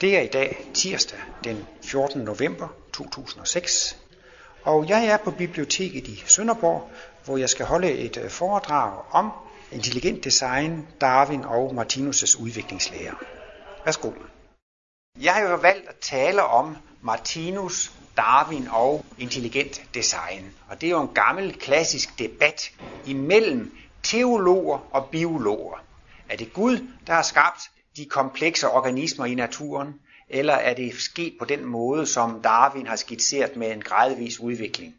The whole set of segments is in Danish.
Det er i dag tirsdag den 14. november 2006, og jeg er på biblioteket i Sønderborg, hvor jeg skal holde et øh, foredrag om intelligent design, Darwin og Martinus' udviklingslære. Værsgo. Jeg har jo valgt at tale om Martinus, Darwin og intelligent design. Og det er jo en gammel klassisk debat imellem teologer og biologer. Er det Gud, der har skabt de komplekse organismer i naturen, eller er det sket på den måde, som Darwin har skitseret med en gradvis udvikling?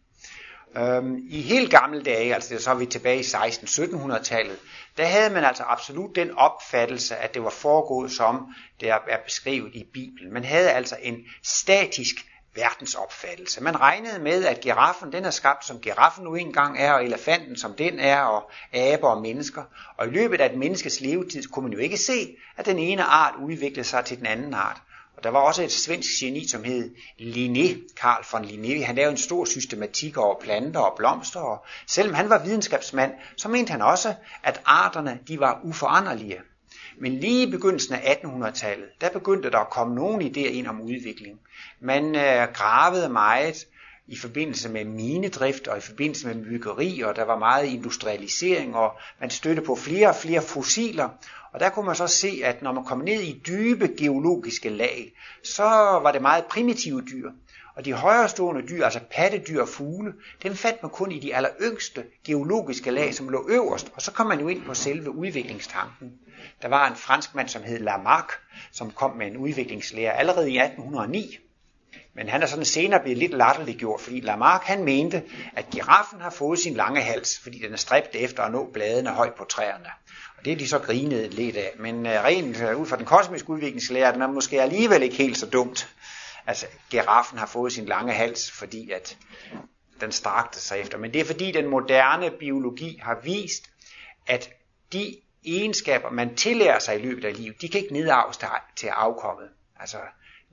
Øhm, I helt gamle dage, altså så er vi tilbage i 16-1700-tallet, der havde man altså absolut den opfattelse, at det var foregået som det er beskrevet i Bibelen. Man havde altså en statisk verdensopfattelse. Man regnede med, at giraffen den er skabt, som giraffen nu engang er, og elefanten som den er, og aber og mennesker. Og i løbet af et menneskes levetid kunne man jo ikke se, at den ene art udviklede sig til den anden art. Og der var også et svensk geni, som hed Linné, Carl von Linné. Han lavede en stor systematik over planter og blomster, og selvom han var videnskabsmand, så mente han også, at arterne de var uforanderlige. Men lige i begyndelsen af 1800-tallet, der begyndte der at komme nogle idéer ind om udvikling. Man øh, gravede meget i forbindelse med minedrift og i forbindelse med byggeri, og der var meget industrialisering, og man støttede på flere og flere fossiler. Og der kunne man så se, at når man kom ned i dybe geologiske lag, så var det meget primitive dyr. Og de højrestående dyr, altså pattedyr og fugle, dem fandt man kun i de aller yngste geologiske lag, som lå øverst. Og så kom man jo ind på selve udviklingstanken. Der var en fransk mand, som hed Lamarck, som kom med en udviklingslære allerede i 1809. Men han er sådan senere blevet lidt latterliggjort, fordi Lamarck han mente, at giraffen har fået sin lange hals, fordi den er stræbt efter at nå bladene højt på træerne. Og det er de så grinet lidt af. Men øh, rent øh, ud fra den kosmiske udviklingslære, den er måske alligevel ikke helt så dumt. Altså, giraffen har fået sin lange hals, fordi at den strakte sig efter. Men det er fordi den moderne biologi har vist, at de egenskaber, man tillærer sig i løbet af livet, de kan ikke nedarves til afkommet. Altså,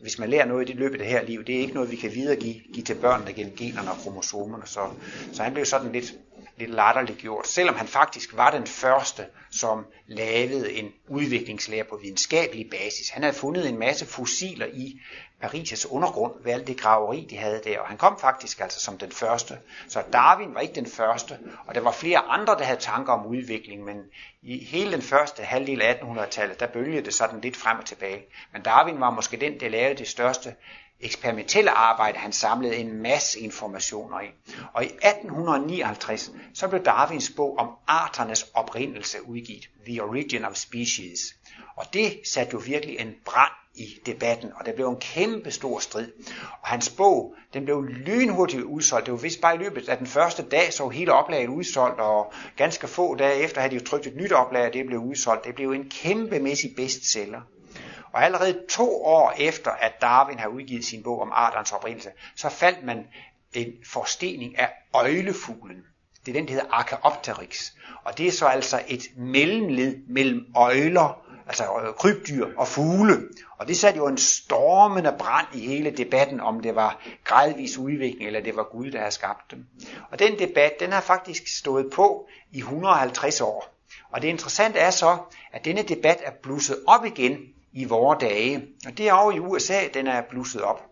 hvis man lærer noget i det løbet af det her liv, det er ikke noget, vi kan videregive give til børnene gennem generne og kromosomerne. Så, så han blev sådan lidt, lidt latterligt gjort, selvom han faktisk var den første, som lavede en udviklingslære på videnskabelig basis. Han havde fundet en masse fossiler i Paris' undergrund ved alt det graveri, de havde der, og han kom faktisk altså som den første. Så Darwin var ikke den første, og der var flere andre, der havde tanker om udvikling, men i hele den første halvdel af 1800-tallet, der bølgede det sådan lidt frem og tilbage. Men Darwin var måske den, der lavede det største eksperimentelle arbejde, han samlede en masse informationer i. Og i 1859, så blev Darwins bog om arternes oprindelse udgivet, The Origin of Species. Og det satte jo virkelig en brand i debatten, og der blev en kæmpe stor strid. Og hans bog, den blev lynhurtigt udsolgt. Det var vist bare i løbet af den første dag, så hele oplaget udsolgt, og ganske få dage efter havde de jo trykt et nyt oplag, og det blev udsolgt. Det blev en kæmpemæssig bestseller. Og allerede to år efter, at Darwin har udgivet sin bog om arternes oprindelse, så faldt man en forstening af øjlefuglen. Det er den, der hedder Archaeopteryx. Og det er så altså et mellemled mellem øjler altså øh, krybdyr og fugle. Og det satte jo en stormende brand i hele debatten, om det var gradvis udvikling, eller det var Gud, der havde skabt dem. Og den debat, den har faktisk stået på i 150 år. Og det interessante er så, at denne debat er blusset op igen i vore dage. Og det er over i USA, den er blusset op.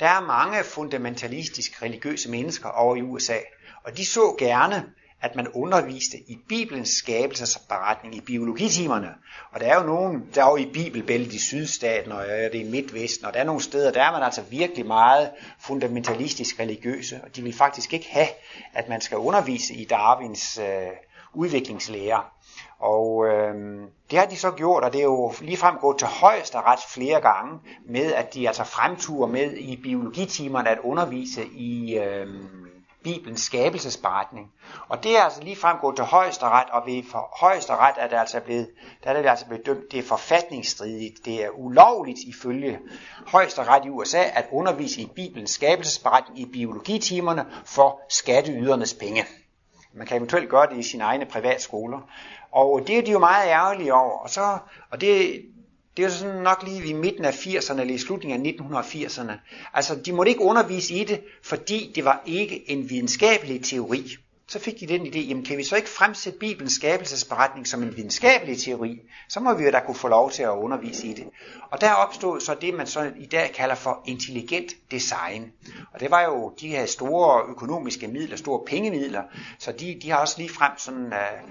Der er mange fundamentalistisk religiøse mennesker over i USA, og de så gerne, at man underviste i Bibelens skabelsesberetning i biologitimerne. Og der er jo nogen, der er jo i Bibelbæltet i sydstaten, og det er i Midtvesten, og der er nogle steder, der er man altså virkelig meget fundamentalistisk religiøse, og de vil faktisk ikke have, at man skal undervise i Darwins øh, udviklingslære. Og øh, det har de så gjort, og det er jo ligefrem gået til højeste ret flere gange, med at de altså fremturer med i biologitimerne at undervise i... Øh, Bibelens skabelsesberetning. Og det er altså lige frem gået til højesteret, og ved for højesteret er det altså blevet, der er det altså blevet dømt, det er forfatningsstridigt, det er ulovligt ifølge højesteret i USA at undervise i Bibelens skabelsesberetning i biologitimerne for skatteydernes penge. Man kan eventuelt gøre det i sine egne privatskoler. Og det er de jo meget ærgerlige over. Og, så, og det, det er jo sådan nok lige i midten af 80'erne eller i slutningen af 1980'erne. Altså, de måtte ikke undervise i det, fordi det var ikke en videnskabelig teori. så fik de den idé, jamen kan vi så ikke fremsætte Bibelens skabelsesberetning som en videnskabelig teori, så må vi jo da kunne få lov til at undervise i det. Og der opstod så det, man så i dag kalder for intelligent design. Og det var jo de her store økonomiske midler, store pengemidler, så de, de har også lige frem sådan uh,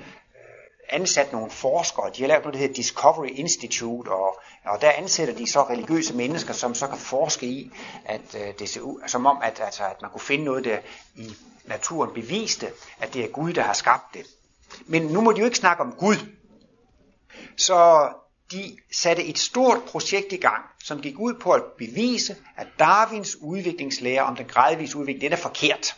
ansat nogle forskere. De har lavet noget, der hedder Discovery Institute, og, og der ansætter de så religiøse mennesker, som så kan forske i, at øh, det ser ud, som om, at, altså, at man kunne finde noget der i naturen beviste, at det er Gud, der har skabt det. Men nu må de jo ikke snakke om Gud. Så de satte et stort projekt i gang, som gik ud på at bevise, at Darwins udviklingslære om den gradvise udvikling, det er forkert.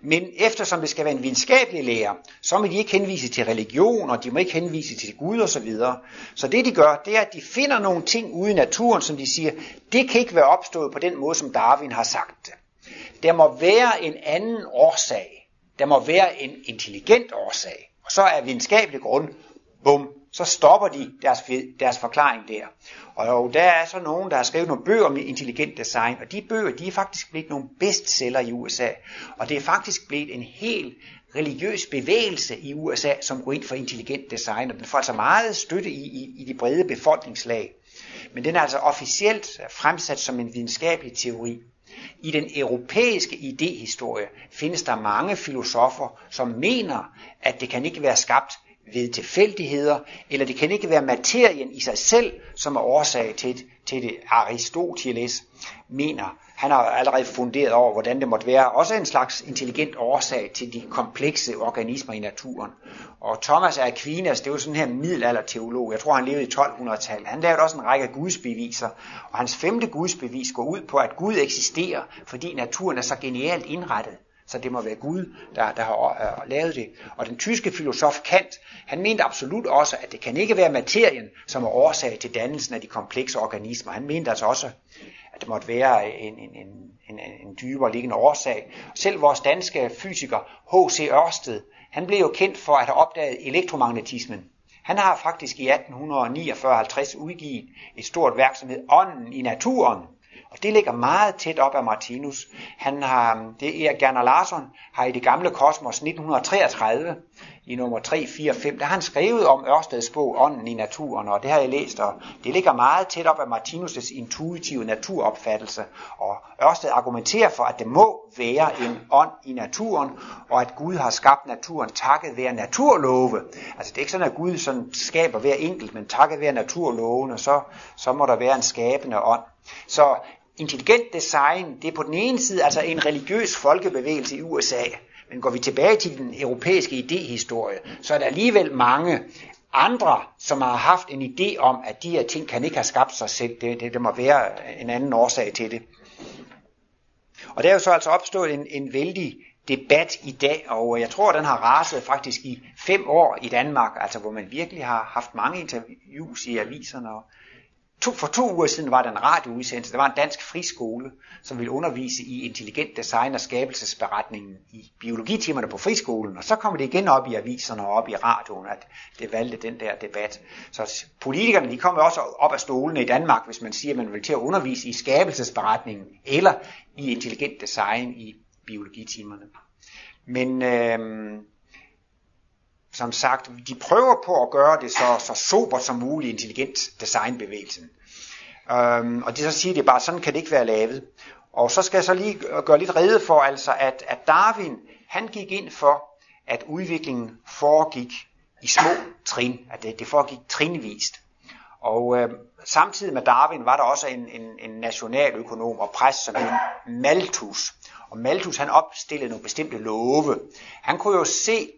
Men eftersom det skal være en videnskabelig lære, så må de ikke henvise til religion, og de må ikke henvise til Gud osv. Så, videre. så det de gør, det er, at de finder nogle ting ude i naturen, som de siger, det kan ikke være opstået på den måde, som Darwin har sagt det. Der må være en anden årsag. Der må være en intelligent årsag. Og så er videnskabelig grund, bum, så stopper de deres, deres forklaring der. Og der er så nogen, der har skrevet nogle bøger om intelligent design, og de bøger, de er faktisk blevet nogle bestseller i USA. Og det er faktisk blevet en helt religiøs bevægelse i USA, som går ind for intelligent design, og den får altså meget støtte i, i, i de brede befolkningslag. Men den er altså officielt fremsat som en videnskabelig teori. I den europæiske idehistorie findes der mange filosofer, som mener, at det kan ikke være skabt ved tilfældigheder, eller det kan ikke være materien i sig selv, som er årsag til, til det. Aristoteles mener, han har allerede funderet over, hvordan det måtte være, også en slags intelligent årsag til de komplekse organismer i naturen. Og Thomas af Aquinas, det var sådan her middelalderteolog, jeg tror han levede i 1200-tallet, han lavede også en række gudsbeviser, og hans femte gudsbevis går ud på, at Gud eksisterer, fordi naturen er så genialt indrettet. Så det må være Gud, der, der har øh, lavet det. Og den tyske filosof Kant, han mente absolut også, at det kan ikke være materien, som er årsag til dannelsen af de komplekse organismer. Han mente altså også, at det måtte være en, en, en, en, en dybere liggende årsag. Selv vores danske fysiker H.C. Ørsted, han blev jo kendt for at have opdaget elektromagnetismen. Han har faktisk i 1849-50 udgivet et stort værk, som hedder Ånden i naturen, og det ligger meget tæt op af Martinus. Han har, det er Gerner Larsson, har i det gamle kosmos 1933, i nummer 3, 4, 5, der har han skrevet om Ørsteds bog, Ånden i naturen, og det har jeg læst, og det ligger meget tæt op af Martinus' intuitive naturopfattelse. Og Ørsted argumenterer for, at det må være en ånd i naturen, og at Gud har skabt naturen takket være naturlove. Altså det er ikke sådan, at Gud sådan skaber hver enkelt, men takket være naturlovene, så, så må der være en skabende ånd. Så intelligent design, det er på den ene side altså en religiøs folkebevægelse i USA, men går vi tilbage til den europæiske idehistorie, så er der alligevel mange andre, som har haft en idé om, at de her ting kan ikke have skabt sig selv. Det, det, det må være en anden årsag til det. Og der er jo så altså opstået en, en vældig debat i dag, og jeg tror, den har raset faktisk i fem år i Danmark, altså hvor man virkelig har haft mange interviews i aviserne, og To, for to uger siden var der en radioudsendelse. Der var en dansk friskole, som ville undervise i intelligent design og skabelsesberetningen i biologitimerne på friskolen. Og så kommer det igen op i aviserne og op i radioen, at det valgte den der debat. Så politikerne de kommer også op af stolene i Danmark, hvis man siger, at man vil til at undervise i skabelsesberetningen eller i intelligent design i biologitimerne. Men øh, som sagt, de prøver på at gøre det så, så sobert som muligt, intelligent designbevægelsen. Øhm, og det så siger det bare, sådan kan det ikke være lavet. Og så skal jeg så lige gøre lidt rede for, altså, at, at Darwin, han gik ind for, at udviklingen foregik i små trin, at det, det foregik trinvist. Og øh, samtidig med Darwin var der også en, en, en nationaløkonom og præst, som hed Malthus. Og Malthus han opstillede nogle bestemte love. Han kunne jo se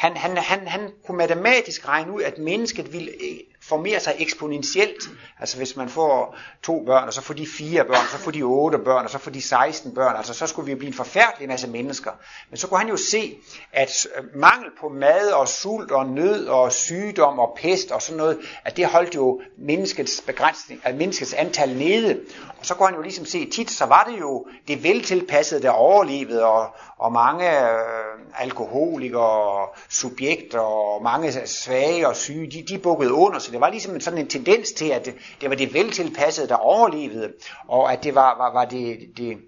han, han, han, han kunne matematisk regne ud, at mennesket ville øh, formerer sig eksponentielt. Altså hvis man får to børn, og så får de fire børn, så får de otte børn, og så får de 16 børn, altså så skulle vi blive en forfærdelig masse mennesker. Men så kunne han jo se, at øh, mangel på mad og sult og nød og sygdom og pest og sådan noget, at det holdt jo menneskets begrænsning, at menneskets antal nede. Og så kunne han jo ligesom se, tit så var det jo det veltilpassede, der overlevede, og, og mange øh, alkoholikere og subjekter og mange svage og syge, de, de bukkede under, så det var ligesom sådan en tendens til, at det, det var det veltilpassede, der overlevede, og at det var, var, var det, det,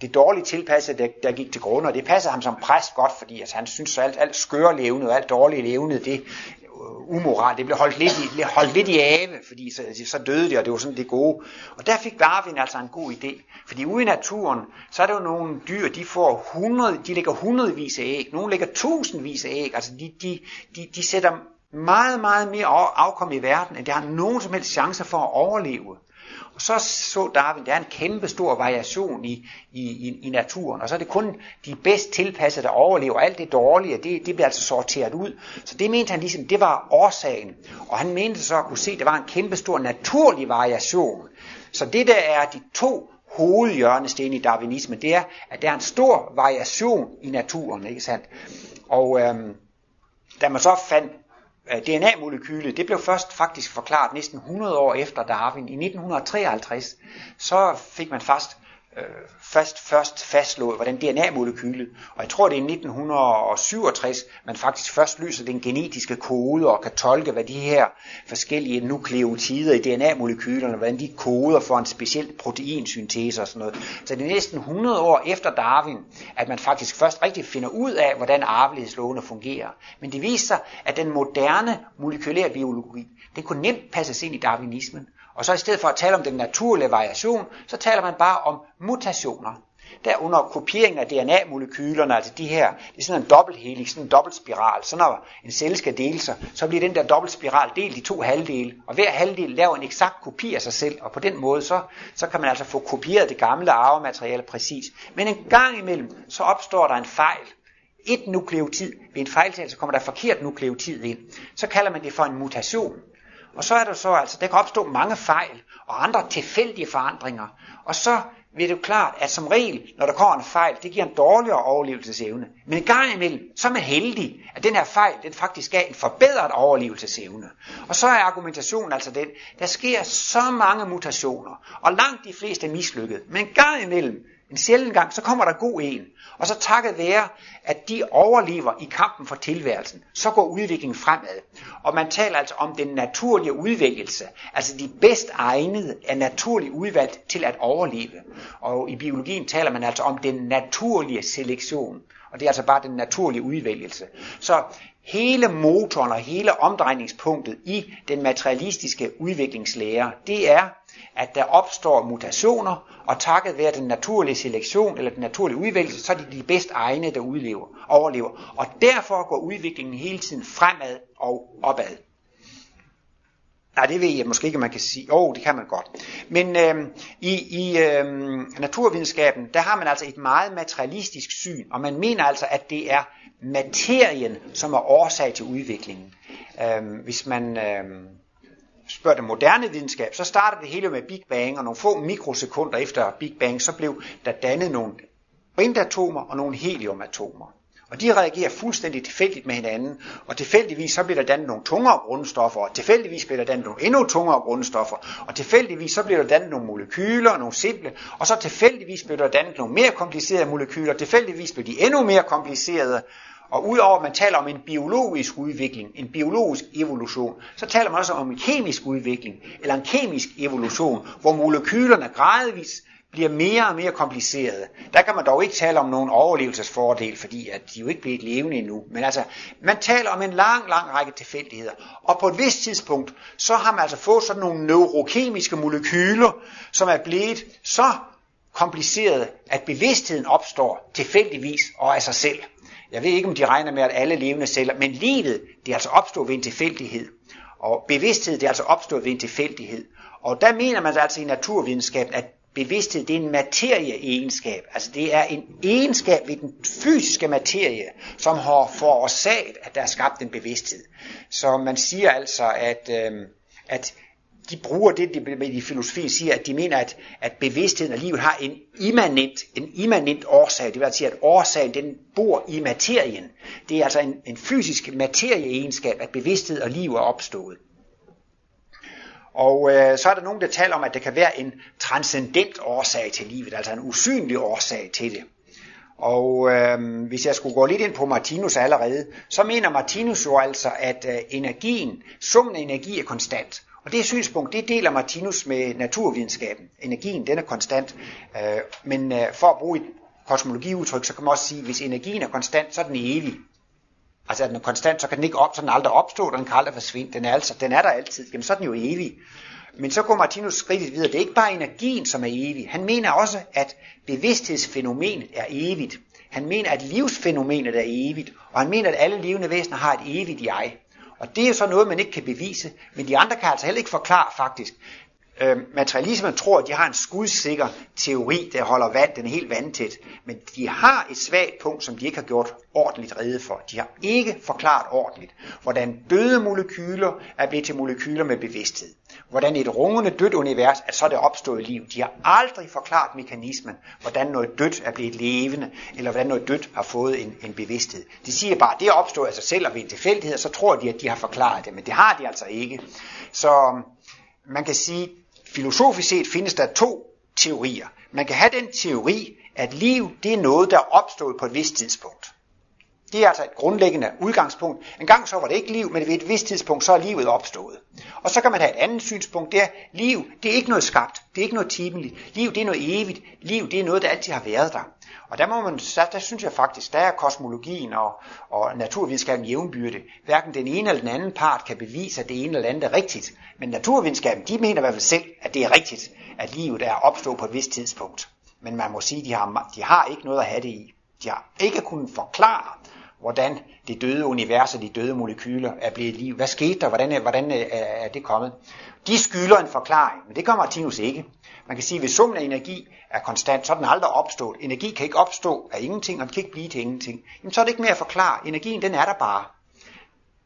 det dårligt tilpassede, der, der gik til grund, og det passede ham som præst godt, fordi altså, han synes, at alt, alt skøre levende og alt dårligt levende, det øh, umoral, det blev holdt lidt i, holdt lidt i ave, fordi så, så døde det, og det var sådan det gode. Og der fik Darwin altså en god idé, fordi ude i naturen, så er der jo nogle dyr, de får 100, de lægger hundredvis af æg, nogle lægger tusindvis af æg, altså de, de, de, de sætter meget, meget mere afkom i verden, end det har nogen som helst chancer for at overleve. Og så så Darwin, der er en kæmpe stor variation i, i, i, i naturen, og så er det kun de bedst tilpassede, der overlever. Alt det dårlige, det, det bliver altså sorteret ud. Så det mente han ligesom, det var årsagen. Og han mente så at kunne se, at der var en kæmpe stor naturlig variation. Så det der er de to hovedhjørnesten i darwinisme, det er, at der er en stor variation i naturen, ikke sandt? Og øhm, da man så fandt Øh, DNA-molekylet, det blev først faktisk forklaret næsten 100 år efter Darwin. I 1953, så fik man fast øh, først, først fastslået, hvordan DNA-molekylet, og jeg tror det er i 1967, man faktisk først lyser den genetiske kode og kan tolke, hvad de her forskellige nukleotider i DNA-molekylerne, hvordan de koder for en speciel proteinsyntese og sådan noget. Så det er næsten 100 år efter Darwin, at man faktisk først rigtig finder ud af, hvordan arvelighedslovene fungerer. Men det viser sig, at den moderne molekylær biologi, det kunne nemt passes ind i darwinismen. Og så i stedet for at tale om den naturlige variation, så taler man bare om mutationer. Der under kopieringen af DNA-molekylerne, altså de her, det er sådan en dobbelthelix, sådan en dobbeltspiral. Så når en celle skal dele sig, så bliver den der dobbeltspiral delt i to halvdele. Og hver halvdel laver en eksakt kopi af sig selv, og på den måde, så, så kan man altså få kopieret det gamle arvemateriale præcis. Men en gang imellem, så opstår der en fejl. Et nukleotid, ved en fejltagelse kommer der forkert nukleotid ind. Så kalder man det for en mutation. Og så er der så altså, der kan opstå mange fejl og andre tilfældige forandringer. Og så vil det jo klart, at som regel, når der kommer en fejl, det giver en dårligere overlevelsesevne. Men en gang imellem, så er man heldig, at den her fejl, den faktisk er en forbedret overlevelsesevne. Og så er argumentationen altså den, der sker så mange mutationer, og langt de fleste er mislykket. Men en gang imellem, en sjælden gang, så kommer der god en. Og så takket være, at de overlever i kampen for tilværelsen, så går udviklingen fremad. Og man taler altså om den naturlige udvælgelse, altså de bedst egnede er naturligt udvalgt til at overleve. Og i biologien taler man altså om den naturlige selektion. Og det er altså bare den naturlige udvælgelse. Så hele motoren og hele omdrejningspunktet i den materialistiske udviklingslære, det er, at der opstår mutationer, og takket være den naturlige selektion eller den naturlige udvikling, så er det de bedst egne, der udlever, overlever. Og derfor går udviklingen hele tiden fremad og opad. Nej, det ved jeg måske ikke, man kan sige. Åh, oh, det kan man godt. Men øh, i, i øh, naturvidenskaben, der har man altså et meget materialistisk syn, og man mener altså, at det er materien, som er årsag til udviklingen. Øhm, hvis man øhm, spørger den moderne videnskab, så starter det hele med Big Bang, og nogle få mikrosekunder efter Big Bang, så blev der dannet nogle brintatomer og nogle heliumatomer. Og de reagerer fuldstændig tilfældigt med hinanden, og tilfældigvis så bliver der dannet nogle tungere grundstoffer, og tilfældigvis bliver der dannet nogle endnu tungere grundstoffer, og tilfældigvis så bliver der dannet nogle molekyler, nogle simple, og så tilfældigvis bliver der dannet nogle mere komplicerede molekyler, tilfældigvis bliver de endnu mere komplicerede, og udover at man taler om en biologisk udvikling, en biologisk evolution, så taler man også om en kemisk udvikling, eller en kemisk evolution, hvor molekylerne gradvist bliver mere og mere komplicerede. Der kan man dog ikke tale om nogen overlevelsesfordel, fordi at de jo ikke bliver levende endnu. Men altså, man taler om en lang, lang række tilfældigheder. Og på et vist tidspunkt, så har man altså fået sådan nogle neurokemiske molekyler, som er blevet så komplicerede, at bevidstheden opstår tilfældigvis og af sig selv. Jeg ved ikke, om de regner med, at alle levende celler, men livet, det er altså opstået ved en tilfældighed. Og bevidsthed, det er altså opstået ved en tilfældighed. Og der mener man altså i naturvidenskaben, at bevidsthed, det er en materieegenskab. Altså det er en egenskab ved den fysiske materie, som har forårsaget, at der er skabt en bevidsthed. Så man siger altså, at, øh, at de bruger det, de i filosofi siger, at de mener, at, at bevidstheden og livet har en immanent, en immanent årsag. Det vil altså sige, at årsagen den bor i materien. Det er altså en, en fysisk materieegenskab, at bevidsthed og liv er opstået. Og øh, så er der nogen, der taler om, at der kan være en transcendent årsag til livet, altså en usynlig årsag til det. Og øh, hvis jeg skulle gå lidt ind på Martinus allerede, så mener Martinus jo altså, at øh, energien, summen af energi er konstant. Og det synspunkt, det deler Martinus med naturvidenskaben. Energien, den er konstant. Øh, men øh, for at bruge et kosmologiudtryk, så kan man også sige, at hvis energien er konstant, så er den evig. Altså er den er konstant, så kan den ikke op, så den aldrig opstå, og den kan aldrig forsvinde. Den er, altså, den er der altid. Jamen så er den jo evig. Men så går Martinus skridtet videre. Det er ikke bare energien, som er evig. Han mener også, at bevidsthedsfænomenet er evigt. Han mener, at livsfænomenet er evigt. Og han mener, at alle levende væsener har et evigt jeg. Og det er så noget, man ikke kan bevise. Men de andre kan altså heller ikke forklare faktisk, Øh, materialismen tror, at de har en skudsikker teori, der holder vand, den er helt vandtæt. Men de har et svagt punkt, som de ikke har gjort ordentligt rede for. De har ikke forklaret ordentligt, hvordan døde molekyler er blevet til molekyler med bevidsthed. Hvordan et rungende dødt univers, at så er det opstået liv. De har aldrig forklaret mekanismen, hvordan noget dødt er blevet levende, eller hvordan noget dødt har fået en, en bevidsthed. De siger bare, at det er opstået af sig selv og ved en tilfældighed, og så tror de, at de har forklaret det, men det har de altså ikke. Så øhm, man kan sige, Filosofisk set findes der to teorier. Man kan have den teori, at liv det er noget, der er opstået på et vist tidspunkt. Det er altså et grundlæggende udgangspunkt. En gang så var det ikke liv, men ved et vist tidspunkt så er livet opstået. Og så kan man have et andet synspunkt, det er, liv det er ikke noget skabt, det er ikke noget timeligt. Liv det er noget evigt, liv det er noget, der altid har været der. Og der, må man, der, der synes jeg faktisk, der er kosmologien og, og naturvidenskaben jævnbyrde. Hverken den ene eller den anden part kan bevise, at det ene eller andet er rigtigt. Men naturvidenskaben, de mener i hvert fald selv, at det er rigtigt, at livet er opstået på et vist tidspunkt. Men man må sige, at de har, de har ikke noget at have det i. De har ikke kunnet forklare, hvordan det døde univers og de døde molekyler er blevet liv. Hvad skete der? Hvordan, er, hvordan er det kommet? De skylder en forklaring, men det kommer Martinus ikke. Man kan sige, at hvis summen af energi er konstant, så er den aldrig opstået. Energi kan ikke opstå af ingenting, og den kan ikke blive til ingenting. Jamen, så er det ikke mere at forklare. Energien, den er der bare.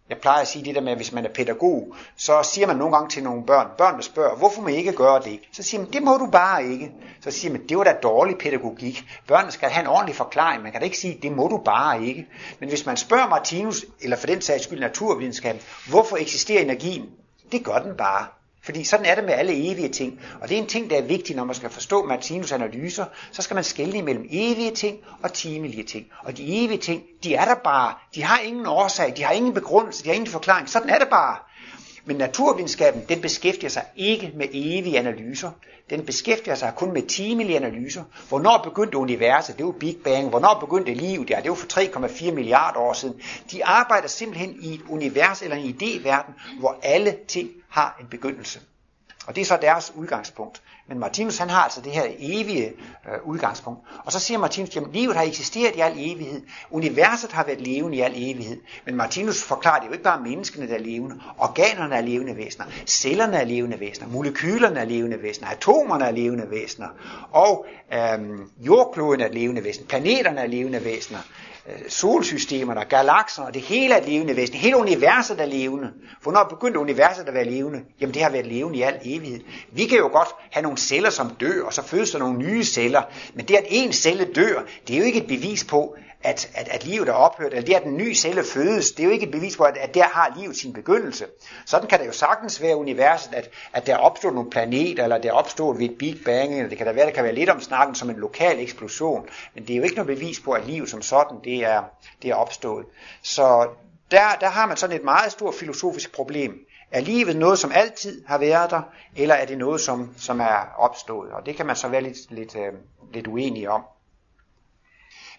Jeg plejer at sige det der med, at hvis man er pædagog, så siger man nogle gange til nogle børn, børnene spørger, hvorfor må I ikke gøre det? Så siger man, det må du bare ikke. Så siger man, det var da dårlig pædagogik. Børnene skal have en ordentlig forklaring. Man kan da ikke sige, det må du bare ikke. Men hvis man spørger Martinus, eller for den sags skyld naturvidenskaben, hvorfor eksisterer energien? Det gør den bare. Fordi sådan er det med alle evige ting. Og det er en ting, der er vigtig, når man skal forstå Martinus analyser, så skal man skelne mellem evige ting og timelige ting. Og de evige ting, de er der bare. De har ingen årsag, de har ingen begrundelse, de har ingen forklaring. Sådan er det bare. Men naturvidenskaben, den beskæftiger sig ikke med evige analyser. Den beskæftiger sig kun med timelige analyser. Hvornår begyndte universet? Det var Big Bang. Hvornår begyndte livet? Ja, det var for 3,4 milliarder år siden. De arbejder simpelthen i et univers eller en idéverden, hvor alle ting har en begyndelse. Og det er så deres udgangspunkt. Men Martinus han har altså det her evige øh, udgangspunkt. Og så siger Martinus, at livet har eksisteret i al evighed. Universet har været levende i al evighed. Men Martinus forklarer, at det er jo ikke bare menneskene, der er levende. Organerne er levende væsener. Cellerne er levende væsener. Molekylerne er levende væsener. Atomerne er levende væsener. Og øh, jordkloden er levende væsen. Planeterne er levende væsener. Øh, Solsystemerne, galakser, det hele er levende væsen, hele universet er levende. Hvornår begyndte universet at være levende? Jamen det har været levende i al evighed. Vi kan jo godt have nogle celler, som dør, og så fødes der nogle nye celler. Men det, at en celle dør, det er jo ikke et bevis på, at, at, at livet er ophørt, eller det, at en ny celle fødes, det er jo ikke et bevis på, at, at der har livet sin begyndelse. Sådan kan det jo sagtens være i universet, at, at der opstod nogle planeter, eller der opstod ved et Big Bang, eller det kan der være, der kan være lidt om snakken som en lokal eksplosion, men det er jo ikke noget bevis på, at livet som sådan, det er, det er opstået. Så der, der har man sådan et meget stort filosofisk problem. Er livet noget, som altid har været der, eller er det noget, som, som er opstået? Og det kan man så være lidt, lidt, øh, lidt uenig om.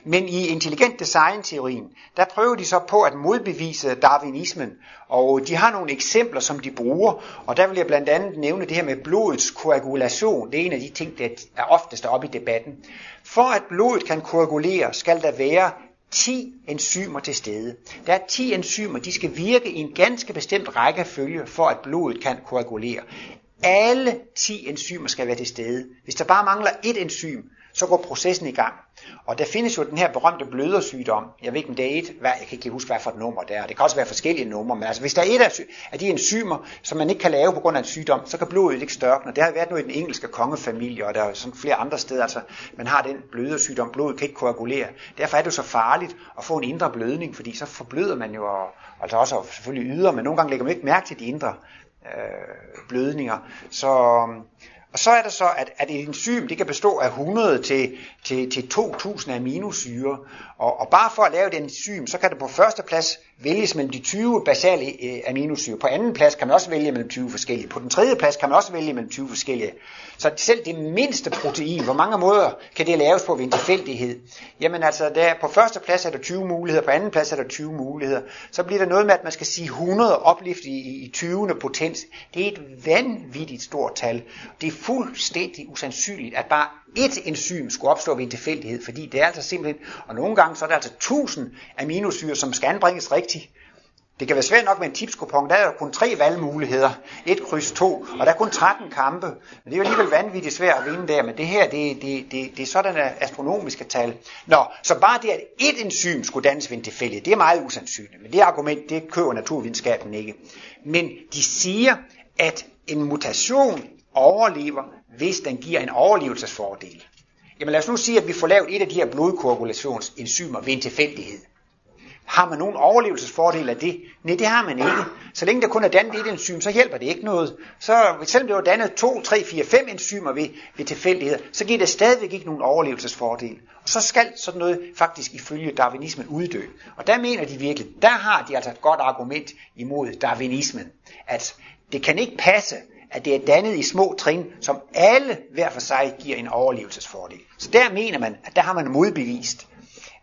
Men i intelligent design-teorien, der prøver de så på at modbevise darwinismen, og de har nogle eksempler, som de bruger, og der vil jeg blandt andet nævne det her med blodets koagulation. Det er en af de ting, der er oftest oppe i debatten. For at blodet kan koagulere, skal der være 10 enzymer til stede. Der er 10 enzymer, de skal virke i en ganske bestemt rækkefølge, for at blodet kan koagulere. Alle 10 enzymer skal være til stede. Hvis der bare mangler et enzym, så går processen i gang. Og der findes jo den her berømte blødersygdom. Jeg ved ikke, om det er et, hvad, jeg kan ikke huske, hvad for et nummer det er. Det kan også være forskellige numre, men altså, hvis der er et af, af de enzymer, som man ikke kan lave på grund af en sygdom, så kan blodet ikke størkne. Det har været nu i den engelske kongefamilie, og der er sådan flere andre steder, altså man har den blødersygdom, blodet kan ikke koagulere. Derfor er det jo så farligt at få en indre blødning, fordi så forbløder man jo, og, altså også selvfølgelig yder, men nogle gange lægger man ikke mærke til de indre øh, blødninger. Så, og så er det så, at, at et enzym det kan bestå af 100 til, til, til 2000 aminosyre. Og, og bare for at lave et enzym, så kan det på første plads vælges mellem de 20 basale øh, aminosyre. På anden plads kan man også vælge mellem 20 forskellige. På den tredje plads kan man også vælge mellem 20 forskellige. Så selv det mindste protein, hvor mange måder kan det laves på ved en tilfældighed? Jamen altså, der, på første plads er der 20 muligheder, på anden plads er der 20 muligheder. Så bliver der noget med, at man skal sige 100 oplift i, i 20. potens. Det er et vanvittigt stort tal. Det er fuldstændig usandsynligt, at bare et enzym skulle opstå ved en tilfældighed, fordi det er altså simpelthen, og nogle gange så er der altså 1000 aminosyre, som skal anbringes rigtigt. Det kan være svært nok med en tipskupon, der er der kun tre valgmuligheder, et kryds to, og der er kun 13 kampe. Men det er jo alligevel vanvittigt svært at vinde der, men det her, det, det, det, det er sådan astronomiske tal. Nå, så bare det, at et enzym skulle dannes ved en tilfældighed, det er meget usandsynligt, men det argument, det køber naturvidenskaben ikke. Men de siger, at en mutation overlever, hvis den giver en overlevelsesfordel. Jamen lad os nu sige, at vi får lavet et af de her blodkoagulationsenzymer ved en tilfældighed. Har man nogen overlevelsesfordel af det? Nej, det har man ikke. Så længe der kun er dannet et enzym, så hjælper det ikke noget. Så selvom det var dannet 2, 3, 4, 5 enzymer ved, ved tilfældigheder, så giver det stadigvæk ikke nogen overlevelsesfordel. Og så skal sådan noget faktisk ifølge darwinismen uddø. Og der mener de virkelig, der har de altså et godt argument imod darwinismen, at det kan ikke passe, at det er dannet i små trin, som alle hver for sig giver en overlevelsesfordel. Så der mener man, at der har man modbevist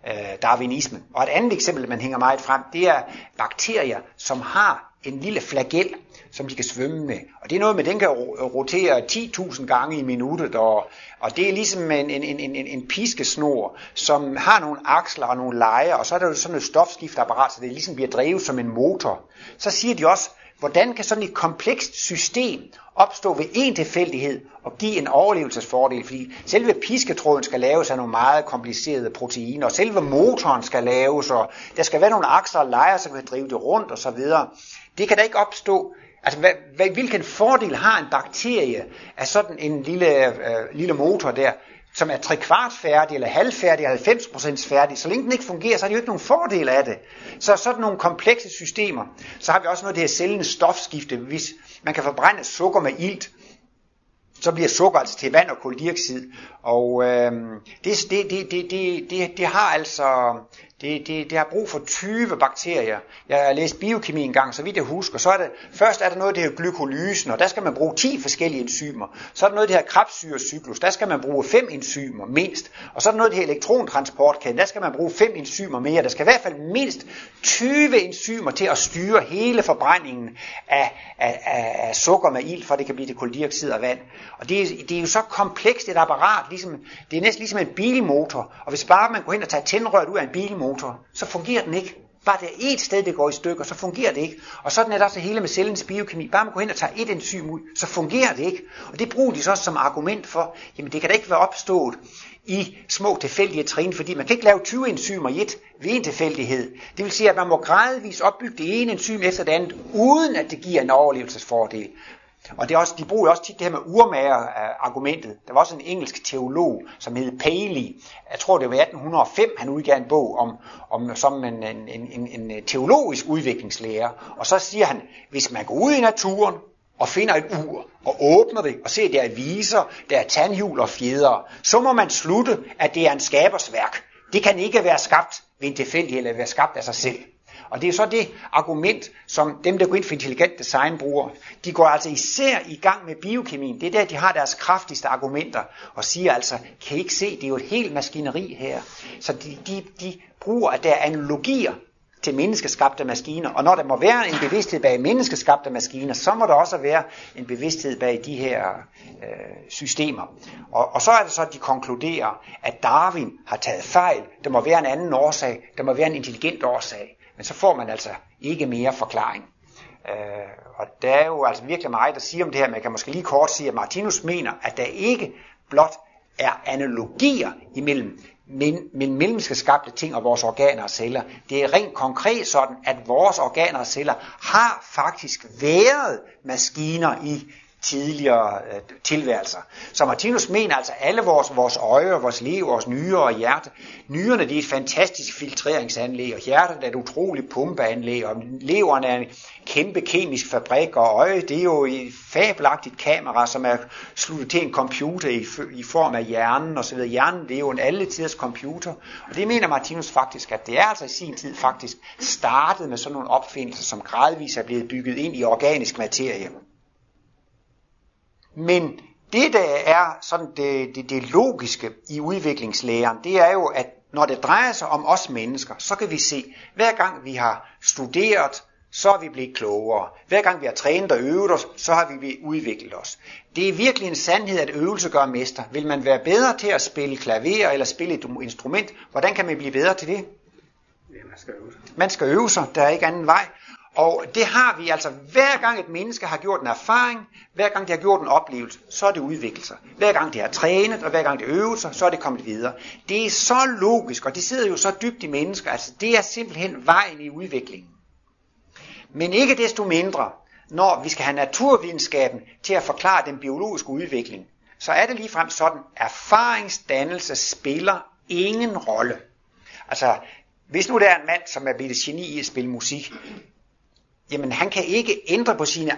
øh, darwinismen. Og et andet eksempel, man hænger meget frem, det er bakterier, som har en lille flagel, som de kan svømme med. Og det er noget med, at den kan rotere 10.000 gange i minuttet, og, og det er ligesom en, en, en, en, en piskesnor, som har nogle aksler og nogle lejer, og så er der jo sådan et stofskiftapparat, så det ligesom bliver drevet som en motor. Så siger de også, Hvordan kan sådan et komplekst system opstå ved en tilfældighed og give en overlevelsesfordel? Fordi selve pisketråden skal laves af nogle meget komplicerede proteiner, og selve motoren skal laves, og der skal være nogle akser og lejer, som kan drive det rundt osv. Det kan da ikke opstå Altså, hvad, hvad, hvilken fordel har en bakterie af sådan en lille, øh, lille motor der? Som er trekvart færdig, eller halvfærdig, eller 90% færdig, så længe den ikke fungerer, så er det jo ikke nogen fordel af det. Så sådan nogle komplekse systemer, så har vi også noget af det her cellens stofskifte. Hvis man kan forbrænde sukker med ilt, så bliver sukker altså til vand og koldioxid. Og øh, det, det, det, det, det, det har altså det, det, det har brug for 20 bakterier. Jeg har læst biokemi en gang, så vidt jeg husker. Så er det, først er der noget, der hedder glykolysen, og der skal man bruge 10 forskellige enzymer. Så er der noget, der hedder krebssyrecyklus, der skal man bruge 5 enzymer mindst. Og så er der noget, der hedder elektrontransportkæden, der skal man bruge 5 enzymer mere. Der skal i hvert fald mindst 20 enzymer til at styre hele forbrændingen af, af, af, af sukker med ild, for det kan blive til koldioxid og vand. Og det er, det er jo så komplekst et apparat, ligesom, det er næsten ligesom en bilmotor. Og hvis bare man går hen og tager tændrøret ud af en bilmotor, så fungerer den ikke. Bare der er et sted, det går i stykker, så fungerer det ikke. Og sådan er det også hele med cellens biokemi. Bare man går hen og tager et enzym ud, så fungerer det ikke. Og det bruger de så også som argument for, jamen det kan da ikke være opstået i små tilfældige trin, fordi man kan ikke lave 20 enzymer i et ved en tilfældighed. Det vil sige, at man må gradvist opbygge det ene enzym efter det andet, uden at det giver en overlevelsesfordel. Og det er også, de bruger også tit det her med urmager-argumentet. Øh, der var også en engelsk teolog, som hed Paley. Jeg tror, det var 1805, han udgav en bog om, om som en, en, en, en teologisk udviklingslærer. Og så siger han, hvis man går ud i naturen og finder et ur, og åbner det, og ser, at der er viser, der er tandhjul og fjeder, så må man slutte, at det er en skabersværk. Det kan ikke være skabt ved en tilfældighed, eller være skabt af sig selv. Og det er så det argument, som dem, der går ind for intelligent design, bruger. De går altså især i gang med biokemien. Det er der, de har deres kraftigste argumenter, og siger altså, kan I ikke se, det er jo et helt maskineri her. Så de, de, de bruger, at der er analogier til menneskeskabte maskiner. Og når der må være en bevidsthed bag menneskeskabte maskiner, så må der også være en bevidsthed bag de her øh, systemer. Og, og så er det så, at de konkluderer, at Darwin har taget fejl. Der må være en anden årsag. Der må være en intelligent årsag. Men så får man altså ikke mere forklaring. Øh, og der er jo altså virkelig meget at sige om det her, men jeg kan måske lige kort sige, at Martinus mener, at der ikke blot er analogier imellem men, men menneskeskabte ting og vores organer og celler. Det er rent konkret sådan, at vores organer og celler har faktisk været maskiner i tidligere øh, tilværelser. Så Martinus mener altså, at alle vores, vores øje, vores liv, vores nyre og hjerte, nyrerne det er et fantastisk filtreringsanlæg, og hjertet er et utroligt pumpeanlæg, og leveren er en kæmpe kemisk fabrik, og øjet det er jo et fabelagtigt kamera, som er sluttet til en computer i, i form af hjernen osv. Hjernen det er jo en alletiders computer, og det mener Martinus faktisk, at det er altså i sin tid faktisk startet med sådan nogle opfindelser, som gradvist er blevet bygget ind i organisk materie. Men det, der er sådan det, det, det logiske i udviklingslæren, det er jo, at når det drejer sig om os mennesker, så kan vi se, hver gang vi har studeret, så er vi blevet klogere. Hver gang vi har trænet og øvet os, så har vi udviklet os. Det er virkelig en sandhed, at øvelse gør mester. Vil man være bedre til at spille klaver eller spille et instrument, hvordan kan man blive bedre til det? Ja, man skal øve sig. Man skal øve sig, der er ikke anden vej. Og det har vi altså, hver gang et menneske har gjort en erfaring, hver gang det har gjort en oplevelse, så er det udviklet sig. Hver gang det har trænet, og hver gang det øvet sig, så er det kommet videre. Det er så logisk, og det sidder jo så dybt i mennesker, altså det er simpelthen vejen i udviklingen. Men ikke desto mindre, når vi skal have naturvidenskaben til at forklare den biologiske udvikling, så er det ligefrem sådan, erfaringsdannelse spiller ingen rolle. Altså, hvis nu der er en mand, som er blevet geni i at spille musik, jamen han kan ikke ændre på sine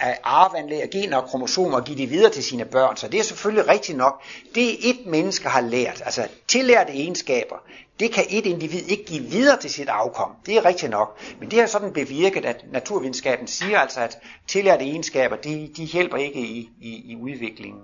arvanlæg arveanlæg, gener og kromosomer og give det videre til sine børn. Så det er selvfølgelig rigtigt nok. Det et menneske har lært, altså tillærte egenskaber, det kan et individ ikke give videre til sit afkom. Det er rigtigt nok. Men det har sådan bevirket, at naturvidenskaben siger altså, at tillærte egenskaber, de, de hjælper ikke i, i, i udviklingen.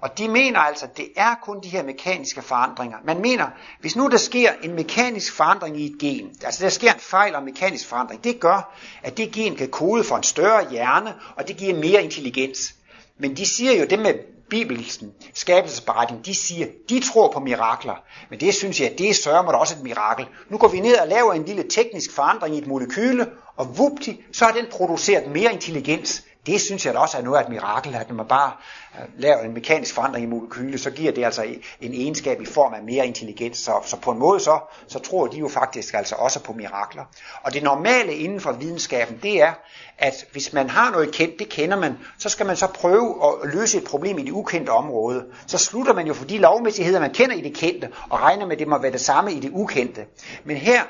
Og de mener altså, at det er kun de her mekaniske forandringer. Man mener, hvis nu der sker en mekanisk forandring i et gen, altså der sker en fejl og en mekanisk forandring, det gør, at det gen kan kode for en større hjerne, og det giver mere intelligens. Men de siger jo, det med Bibelsen, skabelsesberetningen, de siger, de tror på mirakler. Men det synes jeg, det sørger mig også et mirakel. Nu går vi ned og laver en lille teknisk forandring i et molekyle, og vupti, så har den produceret mere intelligens. Det synes jeg da også er noget af et mirakel, at når man bare øh, laver en mekanisk forandring i molekyle, så giver det altså en egenskab i form af mere intelligens. Så, så på en måde så, så tror de jo faktisk altså også på mirakler. Og det normale inden for videnskaben, det er, at hvis man har noget kendt, det kender man, så skal man så prøve at løse et problem i det ukendte område. Så slutter man jo for de lovmæssigheder, man kender i det kendte, og regner med, at det må være det samme i det ukendte. Men her,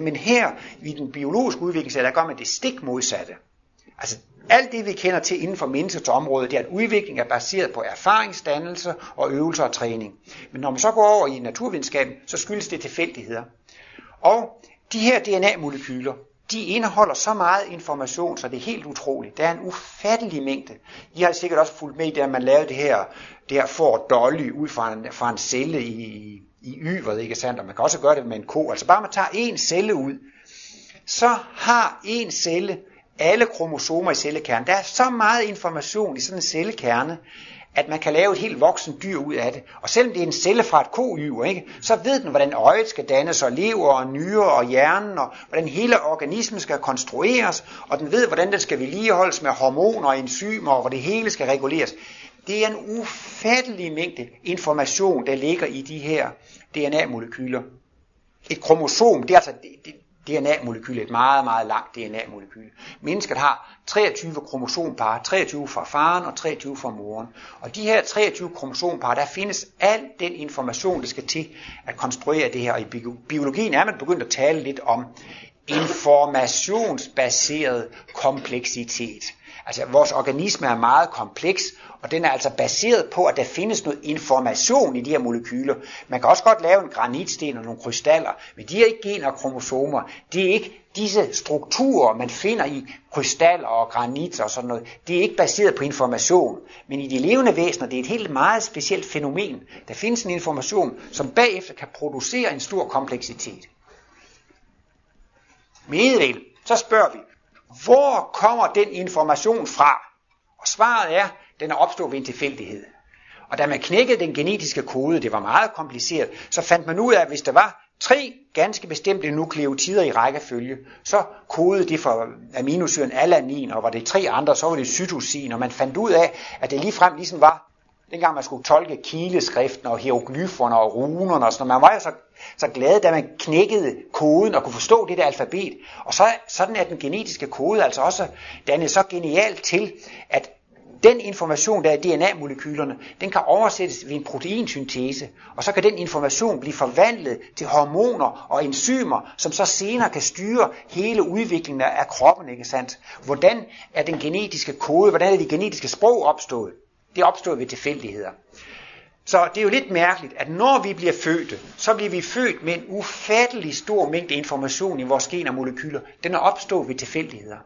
men her i den biologiske udvikling, der gør man det stik modsatte. Altså alt det, vi kender til inden for menneskets område, det er, at udvikling er baseret på erfaringsdannelse og øvelser og træning. Men når man så går over i naturvidenskaben, så skyldes det tilfældigheder. Og de her DNA-molekyler, de indeholder så meget information, så det er helt utroligt. Der er en ufattelig mængde. I har sikkert også fulgt med i det, at man lavede det her, det her for dolly ud fra en, fra en celle i, i yveret, ikke sandt? Og man kan også gøre det med en ko. Altså bare man tager en celle ud, så har en celle alle kromosomer i cellekernen. Der er så meget information i sådan en cellekerne, at man kan lave et helt voksen dyr ud af det. Og selvom det er en celle fra et koyver, ikke, så ved den, hvordan øjet skal dannes, og lever, og nyre, og hjernen, og hvordan hele organismen skal konstrueres, og den ved, hvordan den skal vedligeholdes med hormoner og enzymer, og hvor det hele skal reguleres. Det er en ufattelig mængde information, der ligger i de her DNA-molekyler. Et kromosom, det er altså det, DNA-molekyl, et meget, meget langt DNA-molekyl. Mennesket har 23 kromosompar, 23 fra faren og 23 fra moren. Og de her 23 kromosompar, der findes al den information, der skal til at konstruere det her. Og i biologien er man begyndt at tale lidt om informationsbaseret kompleksitet. Altså vores organisme er meget kompleks, og den er altså baseret på, at der findes noget information i de her molekyler. Man kan også godt lave en granitsten og nogle krystaller, men de er ikke gener og kromosomer. Det er ikke disse strukturer, man finder i krystaller og granit og sådan noget. Det er ikke baseret på information. Men i de levende væsener, det er et helt meget specielt fænomen. Der findes en information, som bagefter kan producere en stor kompleksitet. Men så spørger vi, hvor kommer den information fra? Og svaret er, den er opstået ved en tilfældighed. Og da man knækkede den genetiske kode, det var meget kompliceret, så fandt man ud af, at hvis der var tre ganske bestemte nukleotider i rækkefølge, så kodede det for aminosyren alanin, og var det tre andre, så var det cytosin, og man fandt ud af, at det ligefrem ligesom var, dengang man skulle tolke kileskriften og hieroglyferne og runerne og sådan noget, man var jo så, så glad, da man knækkede koden og kunne forstå det der alfabet. Og så, sådan er den genetiske kode altså også, dannet så genialt til, at Den information, der er i DNA-molekylerne, den kan oversættes ved en proteinsyntese, og så kan den information blive forvandlet til hormoner og enzymer, som så senere kan styre hele udviklingen af kroppen, ikke sandt? Hvordan er den genetiske kode, hvordan er det genetiske sprog opstået? Det opstod ved tilfældigheder. Så det er jo lidt mærkeligt, at når vi bliver fødte, så bliver vi født med en ufattelig stor mængde information i vores gen og molekyler. Den er opstået ved tilfældigheder.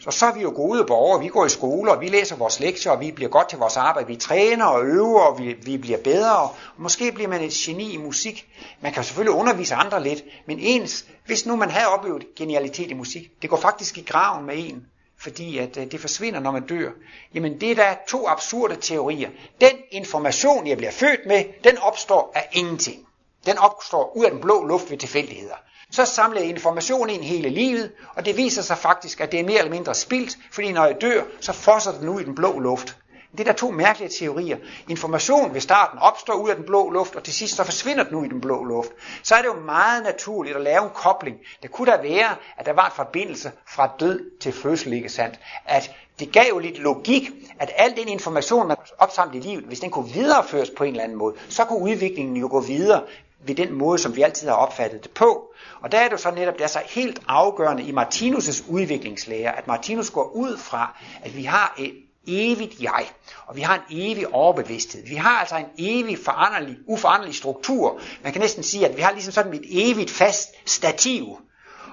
Så så er vi jo gode borgere, vi går i skole, og vi læser vores lektier, og vi bliver godt til vores arbejde. Vi træner og øver, og vi, vi bliver bedre. Og måske bliver man et geni i musik. Man kan selvfølgelig undervise andre lidt, men ens, hvis nu man havde oplevet genialitet i musik, det går faktisk i graven med en fordi at øh, det forsvinder, når man dør. Jamen det er der to absurde teorier. Den information, jeg bliver født med, den opstår af ingenting. Den opstår ud af den blå luft ved tilfældigheder. Så samler jeg information ind hele livet, og det viser sig faktisk, at det er mere eller mindre spildt, fordi når jeg dør, så fosser den ud i den blå luft. Det er der to mærkelige teorier. Information ved starten opstår ud af den blå luft, og til sidst så forsvinder den ud i den blå luft. Så er det jo meget naturligt at lave en kobling. Det kunne da være, at der var en forbindelse fra død til fødsel, ikke sandt? At det gav jo lidt logik, at al den information, man opsamlet i livet, hvis den kunne videreføres på en eller anden måde, så kunne udviklingen jo gå videre ved den måde, som vi altid har opfattet det på. Og der er det jo så netop, det er så helt afgørende i Martinus' udviklingslære, at Martinus går ud fra, at vi har et evigt jeg, og vi har en evig overbevidsthed. Vi har altså en evig foranderlig, uforanderlig struktur. Man kan næsten sige, at vi har ligesom sådan et evigt fast stativ.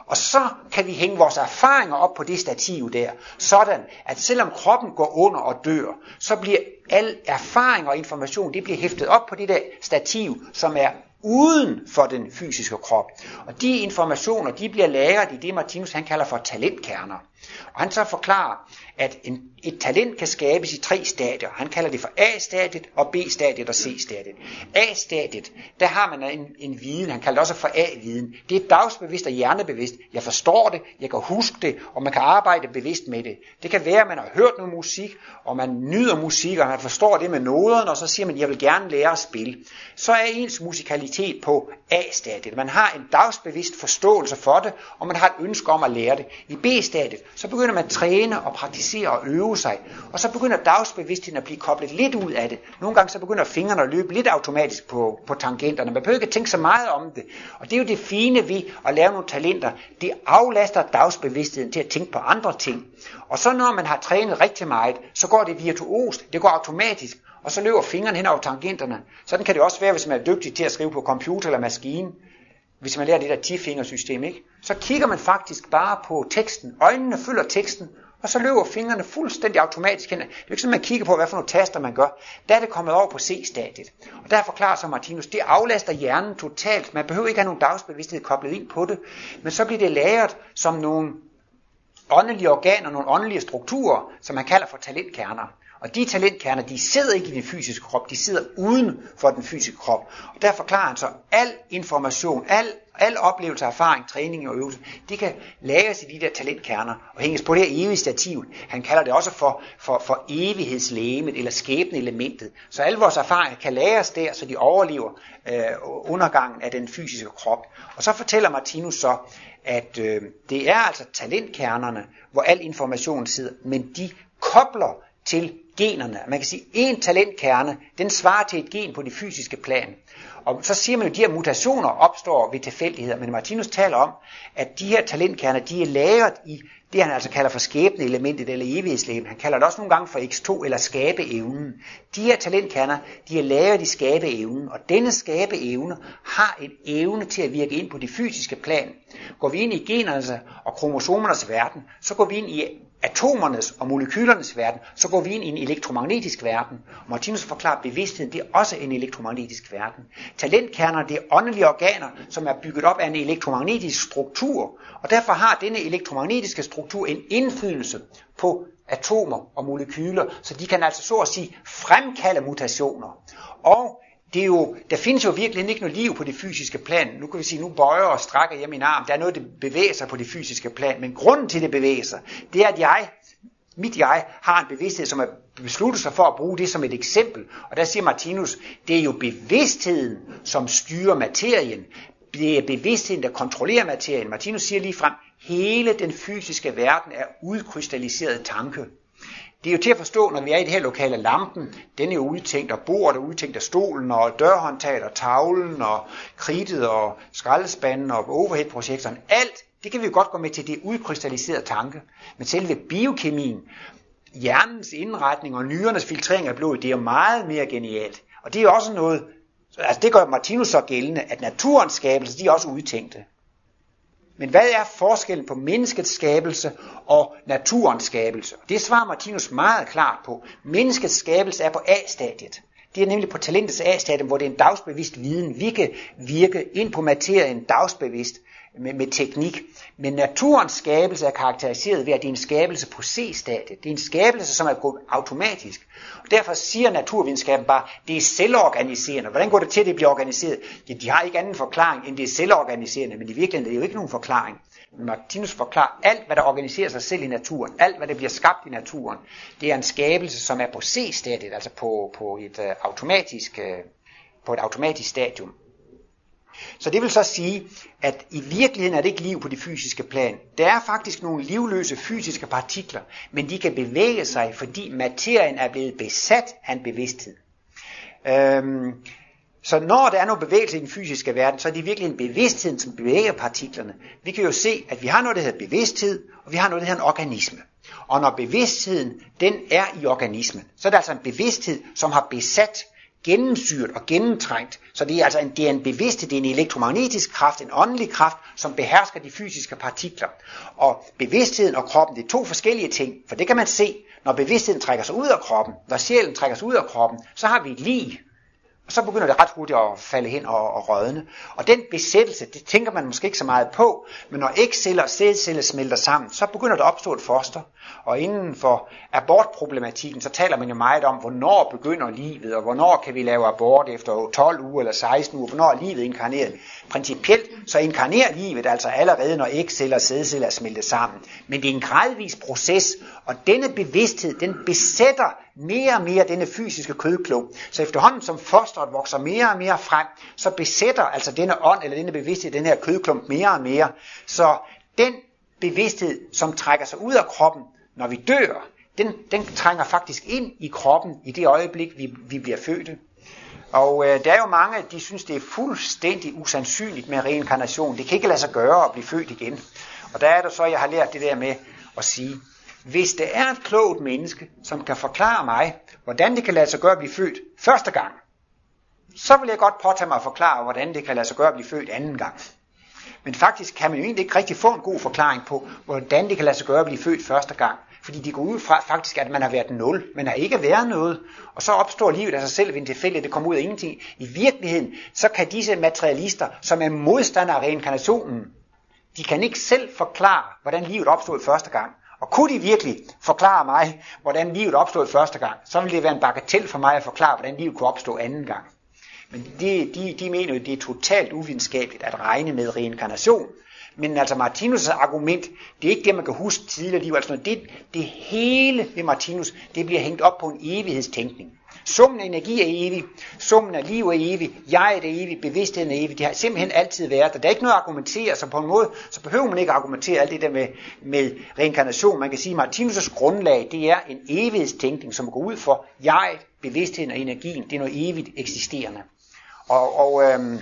Og så kan vi hænge vores erfaringer op på det stativ der, sådan at selvom kroppen går under og dør, så bliver al erfaring og information, det bliver hæftet op på det der stativ, som er uden for den fysiske krop. Og de informationer, de bliver lagret i det, Martinus han kalder for talentkerner. Og han så forklarer, at en, et talent kan skabes i tre stadier. Han kalder det for A-stadiet, og B-stadiet og C-stadiet. A-stadiet, der har man en, en viden, han kalder det også for A-viden. Det er dagsbevidst og hjernebevidst. Jeg forstår det, jeg kan huske det, og man kan arbejde bevidst med det. Det kan være, at man har hørt noget musik, og man nyder musik, og man forstår det med noderne, og så siger man, jeg vil gerne lære at spille. Så er ens musikalitet på A-stadiet. Man har en dagsbevidst forståelse for det, og man har et ønske om at lære det. I B-stadiet, så begynder man at træne og praktisere og øve sig. Og så begynder dagsbevidstheden at blive koblet lidt ud af det. Nogle gange så begynder fingrene at løbe lidt automatisk på, på tangenterne. Man behøver ikke tænke så meget om det. Og det er jo det fine ved at lave nogle talenter. Det aflaster dagsbevidstheden til at tænke på andre ting. Og så når man har trænet rigtig meget, så går det virtuost. Det går automatisk. Og så løber fingrene hen over tangenterne. Sådan kan det også være, hvis man er dygtig til at skrive på computer eller maskine hvis man lærer det der 10-fingersystem, ikke? så kigger man faktisk bare på teksten. Øjnene følger teksten, og så løber fingrene fuldstændig automatisk hen. Det er ikke sådan, man kigger på, hvad for nogle taster man gør. Der er det kommet over på C-stadiet. Og der forklarer så Martinus, det aflaster hjernen totalt. Man behøver ikke have nogen dagsbevidsthed koblet ind på det. Men så bliver det lagret som nogle åndelige organer, nogle åndelige strukturer, som man kalder for talentkerner. Og de talentkerner, de sidder ikke i den fysiske krop, de sidder uden for den fysiske krop. Og der forklarer han så, al information, al, al oplevelse, erfaring, træning og øvelse, det kan lagres i de der talentkerner og hænges på det her evige stativ. Han kalder det også for, for, for evighedslægemet eller skæbneelementet. Så alle vores erfaringer kan lagres der, så de overlever øh, undergangen af den fysiske krop. Og så fortæller Martinus så, at øh, det er altså talentkernerne, hvor al information sidder, men de kobler til generne. Man kan sige, at en talentkerne, den svarer til et gen på det fysiske plan. Og så siger man jo, at de her mutationer opstår ved tilfældigheder, men Martinus taler om, at de her talentkerner, de er lagret i det, han altså kalder for skæbneelementet eller evighedslæben. Han kalder det også nogle gange for X2 eller skabeevnen. De her talentkerner, de er lagret i skabeevnen, og denne skabeevne har en evne til at virke ind på det fysiske plan. Går vi ind i genernes og kromosomernes verden, så går vi ind i atomernes og molekylernes verden, så går vi ind i en elektromagnetisk verden. Martinus forklarer, at bevidstheden det er også en elektromagnetisk verden. Talentkerner det er åndelige organer, som er bygget op af en elektromagnetisk struktur. Og derfor har denne elektromagnetiske struktur en indflydelse på atomer og molekyler, så de kan altså så at sige fremkalde mutationer. Og det er jo, der findes jo virkelig ikke noget liv på det fysiske plan. Nu kan vi sige, nu bøjer og strækker jeg min arm. Der er noget, der bevæger sig på det fysiske plan. Men grunden til, at det bevæger sig, det er, at jeg, mit jeg, har en bevidsthed, som er besluttet sig for at bruge det som et eksempel. Og der siger Martinus, det er jo bevidstheden, som styrer materien. Det er bevidstheden, der kontrollerer materien. Martinus siger lige frem, hele den fysiske verden er udkrystalliseret tanke. Det er jo til at forstå, når vi er i det her lokale lampen, den er jo udtænkt, og bordet er udtænkt af stolen, og dørhåndtaget, og tavlen, og kridtet, og skraldespanden, og overhead-projektoren. Alt, det kan vi jo godt gå med til, det udkrystalliserede tanke. Men selve biokemien, hjernens indretning og nyrenes filtrering af blodet, det er jo meget mere genialt. Og det er også noget, altså det gør Martinus så gældende, at naturens skabelse, de er også udtænkte. Men hvad er forskellen på menneskets skabelse og naturens skabelse? Det svarer Martinus meget klart på. Menneskets skabelse er på A-stadiet. Det er nemlig på talentets A-stadium, hvor det er en dagsbevidst viden. Vi kan virke ind på materien dagsbevidst med, med teknik. Men naturens skabelse er karakteriseret ved, at det er en skabelse på C-stadiet. Det er en skabelse, som er gået automatisk. Og derfor siger naturvidenskaben bare, at det er selvorganiserende. Hvordan går det til, at det bliver organiseret? Ja, de har ikke anden forklaring, end det er selvorganiserende, men i virkeligheden er det jo ikke nogen forklaring. Martinus forklarer alt, hvad der organiserer sig selv i naturen, alt, hvad der bliver skabt i naturen, det er en skabelse, som er på C-stadiet, altså på, på, et, uh, automatisk, uh, på et automatisk stadium. Så det vil så sige, at i virkeligheden er det ikke liv på det fysiske plan. Der er faktisk nogle livløse fysiske partikler, men de kan bevæge sig, fordi materien er blevet besat af en bevidsthed. Øhm, så når der er noget bevægelse i den fysiske verden, så er det virkelig en bevidsthed, som bevæger partiklerne. Vi kan jo se, at vi har noget, der hedder bevidsthed, og vi har noget, der hedder en organisme. Og når bevidstheden, den er i organismen, så er det altså en bevidsthed, som har besat gennemsyret og gennemtrængt. Så det er altså en, det er en bevidsthed, det er en elektromagnetisk kraft, en åndelig kraft, som behersker de fysiske partikler. Og bevidstheden og kroppen, det er to forskellige ting, for det kan man se, når bevidstheden trækker sig ud af kroppen, når sjælen trækker sig ud af kroppen, så har vi et lig, så begynder det ret hurtigt at falde hen og, og rådne. Og den besættelse, det tænker man måske ikke så meget på, men når ægceller og sædceller smelter sammen, så begynder der at opstå et foster. Og inden for abortproblematikken, så taler man jo meget om, hvornår begynder livet, og hvornår kan vi lave abort efter 12 uger eller 16 uger, hvornår er livet inkarneret. Principielt så inkarnerer livet altså allerede, når ægceller og sædceller er smeltet sammen. Men det er en gradvis proces, og denne bevidsthed, den besætter mere og mere denne fysiske kødklump. Så efterhånden som fosteret vokser mere og mere frem, så besætter altså denne ånd eller denne bevidsthed den her kødklump mere og mere. Så den bevidsthed, som trækker sig ud af kroppen, når vi dør, den, den trænger faktisk ind i kroppen i det øjeblik, vi, vi bliver fødte. Og øh, der er jo mange, de synes, det er fuldstændig usandsynligt med reinkarnation. Det kan ikke lade sig gøre at blive født igen. Og der er det så, jeg har lært det der med at sige, hvis det er et klogt menneske, som kan forklare mig, hvordan det kan lade sig gøre at blive født første gang, så vil jeg godt påtage mig at forklare, hvordan det kan lade sig gøre at blive født anden gang. Men faktisk kan man jo egentlig ikke rigtig få en god forklaring på, hvordan det kan lade sig gøre at blive født første gang. Fordi de går ud fra faktisk, at man har været nul. Man har ikke været noget. Og så opstår livet af sig selv ved en tilfælde, det kommer ud af ingenting. I virkeligheden, så kan disse materialister, som er modstandere af reinkarnationen, de kan ikke selv forklare, hvordan livet opstod første gang. Og kunne de virkelig forklare mig, hvordan livet opstod første gang, så ville det være en bagatel for mig at forklare, hvordan livet kunne opstå anden gang. Men de, de, de mener jo, at det er totalt uvidenskabeligt at regne med reinkarnation. Men altså Martinus' argument, det er ikke det, man kan huske tidligere liv. Altså det, det hele ved Martinus, det bliver hængt op på en evighedstænkning. Summen af energi er evig, summen af liv er evig, jeg er evig, bevidstheden er evig. Det har simpelthen altid været der. Der er ikke noget at argumentere, så på en måde, så behøver man ikke at argumentere alt det der med, med reinkarnation. Man kan sige, at Martinus' grundlag, det er en evighedstænkning, som går ud for jeg, bevidstheden og energien. Det er noget evigt eksisterende. Og, og øhm,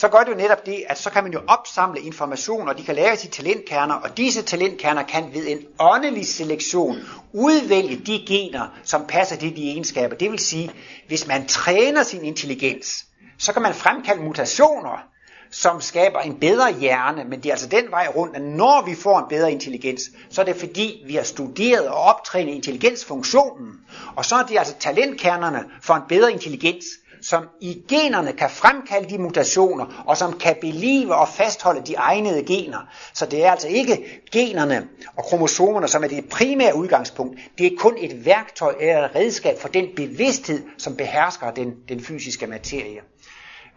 så gør det jo netop det, at så kan man jo opsamle information, og de kan lære i talentkerner, og disse talentkerner kan ved en åndelig selektion udvælge de gener, som passer til de egenskaber. Det vil sige, hvis man træner sin intelligens, så kan man fremkalde mutationer, som skaber en bedre hjerne, men det er altså den vej rundt, at når vi får en bedre intelligens, så er det fordi, vi har studeret og optrænet intelligensfunktionen, og så er det altså talentkernerne for en bedre intelligens, som i generne kan fremkalde de mutationer, og som kan belive og fastholde de egnede gener. Så det er altså ikke generne og kromosomerne, som er det primære udgangspunkt. Det er kun et værktøj eller et redskab for den bevidsthed, som behersker den, den fysiske materie.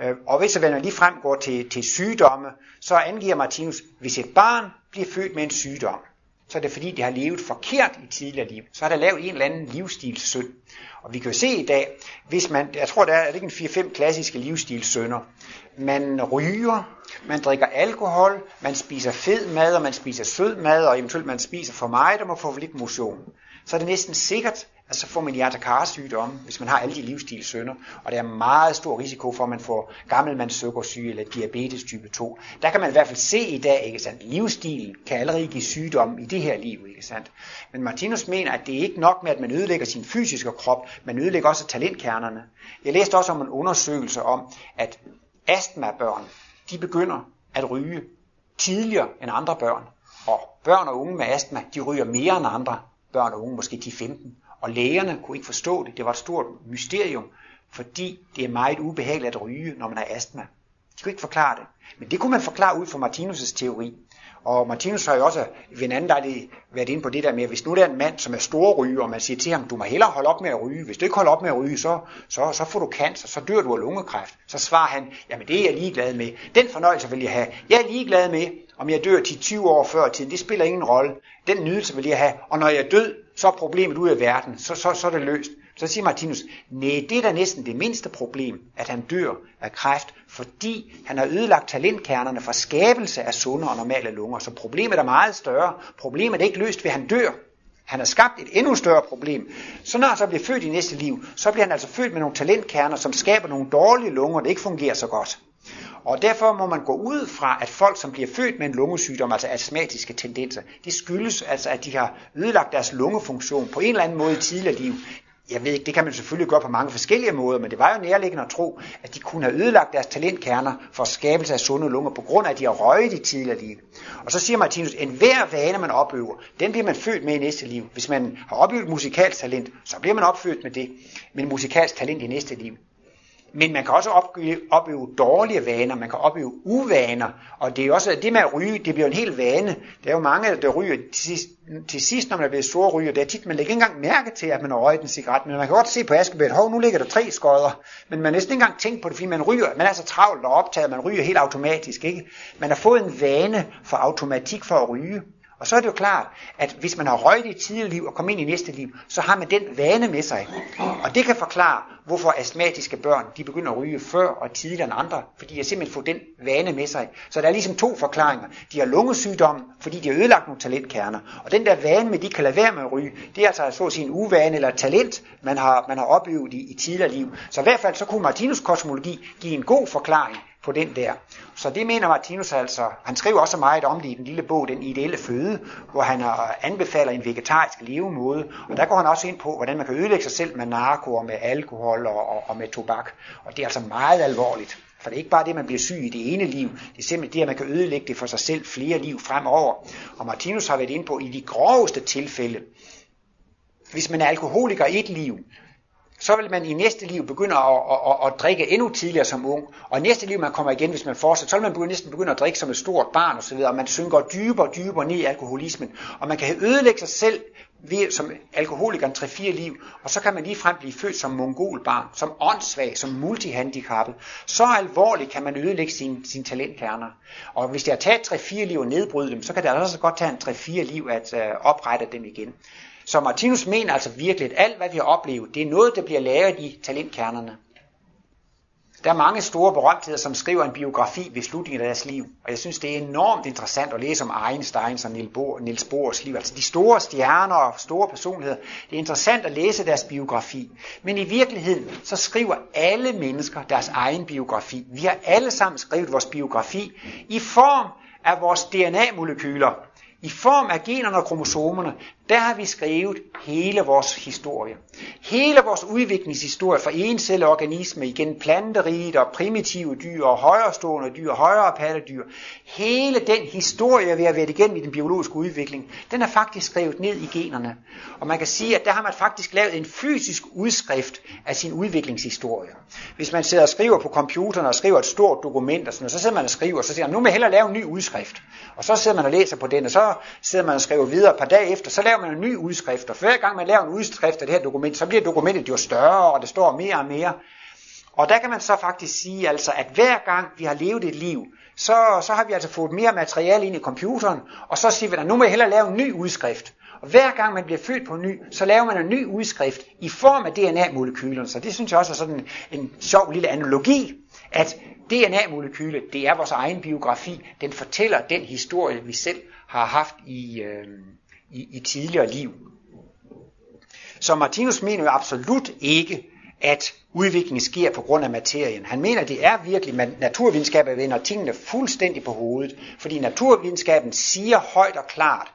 Øh, og hvis vi lige frem går til, til sygdomme, så angiver Martinus, hvis et barn bliver født med en sygdom, så er det fordi, de har levet forkert i tidligere liv. Så har der lavet en eller anden livsstilssynd. Og vi kan jo se i dag, hvis man, jeg tror der er, er det ikke en 4-5 klassiske livsstilssynder. Man ryger, man drikker alkohol, man spiser fed mad, og man spiser sød mad, og eventuelt man spiser for meget, og man får for lidt motion. så er det næsten sikkert, at så får man hjertekarsygdomme, hvis man har alle de livsstilssynder, og der er meget stor risiko for, at man får gammelmandssukkersyge eller diabetes type 2. Der kan man i hvert fald se i dag, ikke sandt? livsstilen kan allerede give sygdom i det her liv, ikke sandt? Men Martinus mener, at det er ikke nok med, at man ødelægger sin fysiske krop, man ødelægger også talentkernerne. Jeg læste også om en undersøgelse om, at astmabørn, de begynder at ryge tidligere end andre børn. Og børn og unge med astma, de ryger mere end andre børn og unge, måske de 15. Og lægerne kunne ikke forstå det. Det var et stort mysterium, fordi det er meget ubehageligt at ryge, når man har astma. De kunne ikke forklare det. Men det kunne man forklare ud fra Martinus' teori. Og Martinus har jo også ved en anden dag været inde på det der med, at hvis nu der er en mand, som er stor ryger, og man siger til ham, du må hellere holde op med at ryge. Hvis du ikke holder op med at ryge, så, så, så får du cancer, så dør du af lungekræft. Så svarer han, jamen det er jeg ligeglad med. Den fornøjelse vil jeg have. Jeg er ligeglad med, om jeg dør 10-20 år før tiden. Det spiller ingen rolle. Den nydelse vil jeg have. Og når jeg er død, så er problemet ud af verden. Så, så, så er det løst. Så siger Martinus, nej, det er da næsten det mindste problem, at han dør af kræft, fordi han har ødelagt talentkernerne for skabelse af sunde og normale lunger. Så problemet er meget større. Problemet er ikke løst ved, at han dør. Han har skabt et endnu større problem. Så når han så bliver født i næste liv, så bliver han altså født med nogle talentkerner, som skaber nogle dårlige lunger, der ikke fungerer så godt. Og derfor må man gå ud fra, at folk, som bliver født med en lungesygdom, altså astmatiske tendenser, det skyldes altså, at de har ødelagt deres lungefunktion på en eller anden måde i tidligere liv. Jeg ved ikke, det kan man selvfølgelig gøre på mange forskellige måder, men det var jo nærliggende at tro, at de kunne have ødelagt deres talentkerner for skabelse af sunde lunger, på grund af, at de har røget i tidligere liv. Og så siger Martinus, en hver vane, man opøver, den bliver man født med i næste liv. Hvis man har opøvet musikalsk talent, så bliver man opfødt med det, men musikalsk talent i næste liv. Men man kan også opøve, opøve dårlige vaner, man kan opøve uvaner, og det er også det med at ryge, det bliver en hel vane. Der er jo mange, der ryger til sidst, til sidst når man er blevet store ryger, det er tit, man lægger ikke engang mærke til, at man har røget en cigaret, men man kan godt se på askebæret, hov, nu ligger der tre skodder, men man har næsten ikke engang tænkt på det, fordi man ryger, man er så travlt og optaget, man ryger helt automatisk, ikke? Man har fået en vane for automatik for at ryge. Og så er det jo klart, at hvis man har røget i et tidligere liv og kommer ind i næste liv, så har man den vane med sig. Og det kan forklare, hvorfor astmatiske børn de begynder at ryge før og tidligere end andre, fordi de simpelthen får den vane med sig. Så der er ligesom to forklaringer. De har lungesygdom, fordi de har ødelagt nogle talentkerner. Og den der vane med, de kan lade være med at ryge, det er altså så at sige en uvane eller et talent, man har, man har opøvet i, i tidligere liv. Så i hvert fald så kunne Martinus kosmologi give en god forklaring på den der. Så det mener Martinus altså. Han skriver også meget om det i den lille bog, Den ideelle føde, hvor han anbefaler en vegetarisk levemåde. Og der går han også ind på, hvordan man kan ødelægge sig selv med narko og med alkohol og, og, og med tobak. Og det er altså meget alvorligt. For det er ikke bare det, man bliver syg i det ene liv. Det er simpelthen det, at man kan ødelægge det for sig selv flere liv fremover. Og Martinus har været inde på, i de groveste tilfælde, hvis man er alkoholiker i et liv, så vil man i næste liv begynde at, at, at, at drikke endnu tidligere som ung. Og i næste liv, man kommer igen, hvis man fortsætter, så vil man begynde, næsten begynde at drikke som et stort barn osv., og man synker dybere og dybere ned i alkoholismen. Og man kan ødelægge sig selv ved, som alkoholiker 3-4 liv, og så kan man lige frem blive født som mongolbarn, som åndssvag, som multihandicappet. Så alvorligt kan man ødelægge sine sin talentkerner. Og hvis det har taget 3-4 liv og nedbryde dem, så kan det altså også godt tage en 3-4 liv at øh, oprette dem igen. Så Martinus mener altså virkelig, at alt hvad vi har oplevet, det er noget, der bliver lavet i talentkernerne. Der er mange store berømtheder, som skriver en biografi ved slutningen af deres liv. Og jeg synes, det er enormt interessant at læse om Einstein og Niels Bohrs liv. Altså de store stjerner og store personligheder. Det er interessant at læse deres biografi. Men i virkeligheden, så skriver alle mennesker deres egen biografi. Vi har alle sammen skrevet vores biografi i form af vores DNA-molekyler. I form af generne og kromosomerne, der har vi skrevet hele vores historie. Hele vores udviklingshistorie fra encelleorganisme igen planteriget og primitive dyr og højrestående dyr og højere pattedyr. Hele den historie, vi har været igennem i den biologiske udvikling, den er faktisk skrevet ned i generne. Og man kan sige, at der har man faktisk lavet en fysisk udskrift af sin udviklingshistorie. Hvis man sidder og skriver på computeren og skriver et stort dokument, og sådan, så sidder man og skriver, og så siger man, nu må jeg hellere lave en ny udskrift. Og så sidder man og læser på den, og så sidder man og skriver videre et par dage efter, så laver man en ny udskrift, og hver gang man laver en udskrift af det her dokument, så bliver dokumentet jo større, og det står mere og mere. Og der kan man så faktisk sige, altså, at hver gang vi har levet et liv, så, så har vi altså fået mere materiale ind i computeren, og så siger vi, at nu må jeg hellere lave en ny udskrift. Og hver gang man bliver født på ny, så laver man en ny udskrift i form af DNA-molekylerne. Så det synes jeg også er sådan en, en sjov lille analogi, at DNA-molekylet, det er vores egen biografi. Den fortæller den historie, vi selv har haft i, øh, i, i tidligere liv. Så Martinus mener jo absolut ikke, at udviklingen sker på grund af materien. Han mener, at det er virkelig, at naturvidenskaben vender tingene fuldstændig på hovedet, fordi naturvidenskaben siger højt og klart,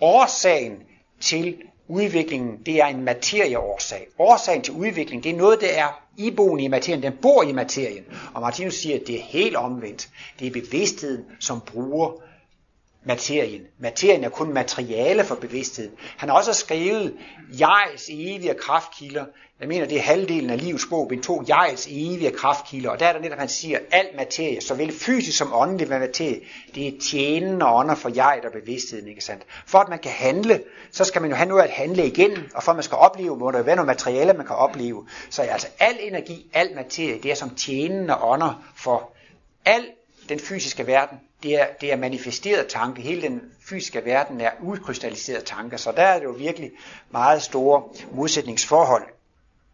årsagen til udviklingen, det er en materieårsag. Årsagen til udviklingen, det er noget, der er iboende i materien, den bor i materien. Og Martinus siger, at det er helt omvendt. Det er bevidstheden, som bruger materien. Materien er kun materiale for bevidstheden. Han har også skrevet jegs evige kraftkilder. Jeg mener, det er halvdelen af livets bog, bind to, jegs evige kraftkilder. Og der er der netop, han siger, al materie, såvel fysisk som åndelig materie, det er tjenende ånder for jeg og bevidstheden, ikke sandt? For at man kan handle, så skal man jo have noget at handle igen, og for at man skal opleve, må der være noget materiale, man kan opleve. Så altså al energi, al materie, det er som tjenende ånder for al den fysiske verden, det er, det er manifesteret tanke. Hele den fysiske verden er udkrystalliseret tanke, så der er det jo virkelig meget store modsætningsforhold.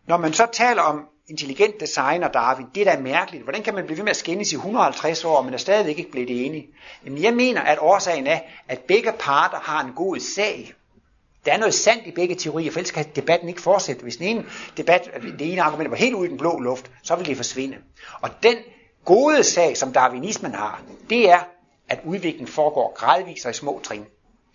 Når man så taler om intelligent design og Darwin, det er da mærkeligt. Hvordan kan man blive ved med at skændes i 150 år, men er stadigvæk ikke blevet enige? Jamen jeg mener, at årsagen er, at begge parter har en god sag. Der er noget sandt i begge teorier, for ellers kan debatten ikke fortsætte. Hvis den ene debat, det ene argument var helt ude i den blå luft, så vil det forsvinde. Og den gode sag, som darwinismen har, det er, at udviklingen foregår gradvist og i små trin.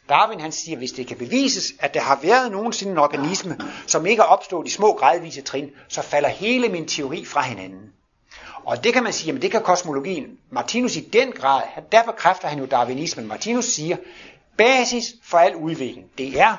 Darwin han siger, hvis det kan bevises, at der har været nogensinde en organisme, som ikke er opstået i små gradvise trin, så falder hele min teori fra hinanden. Og det kan man sige, men det kan kosmologien. Martinus i den grad, der bekræfter han jo darwinismen. Martinus siger, basis for al udvikling, det er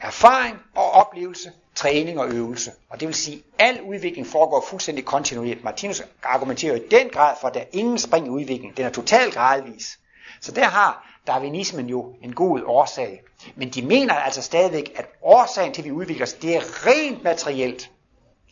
erfaring og oplevelse, træning og øvelse. Og det vil sige, at al udvikling foregår fuldstændig kontinuerligt. Martinus argumenterer i den grad for, at der er ingen spring i udviklingen. Den er totalt gradvis. Så der har darwinismen jo en god årsag. Men de mener altså stadigvæk, at årsagen til, at vi udvikler os, det er rent materielt.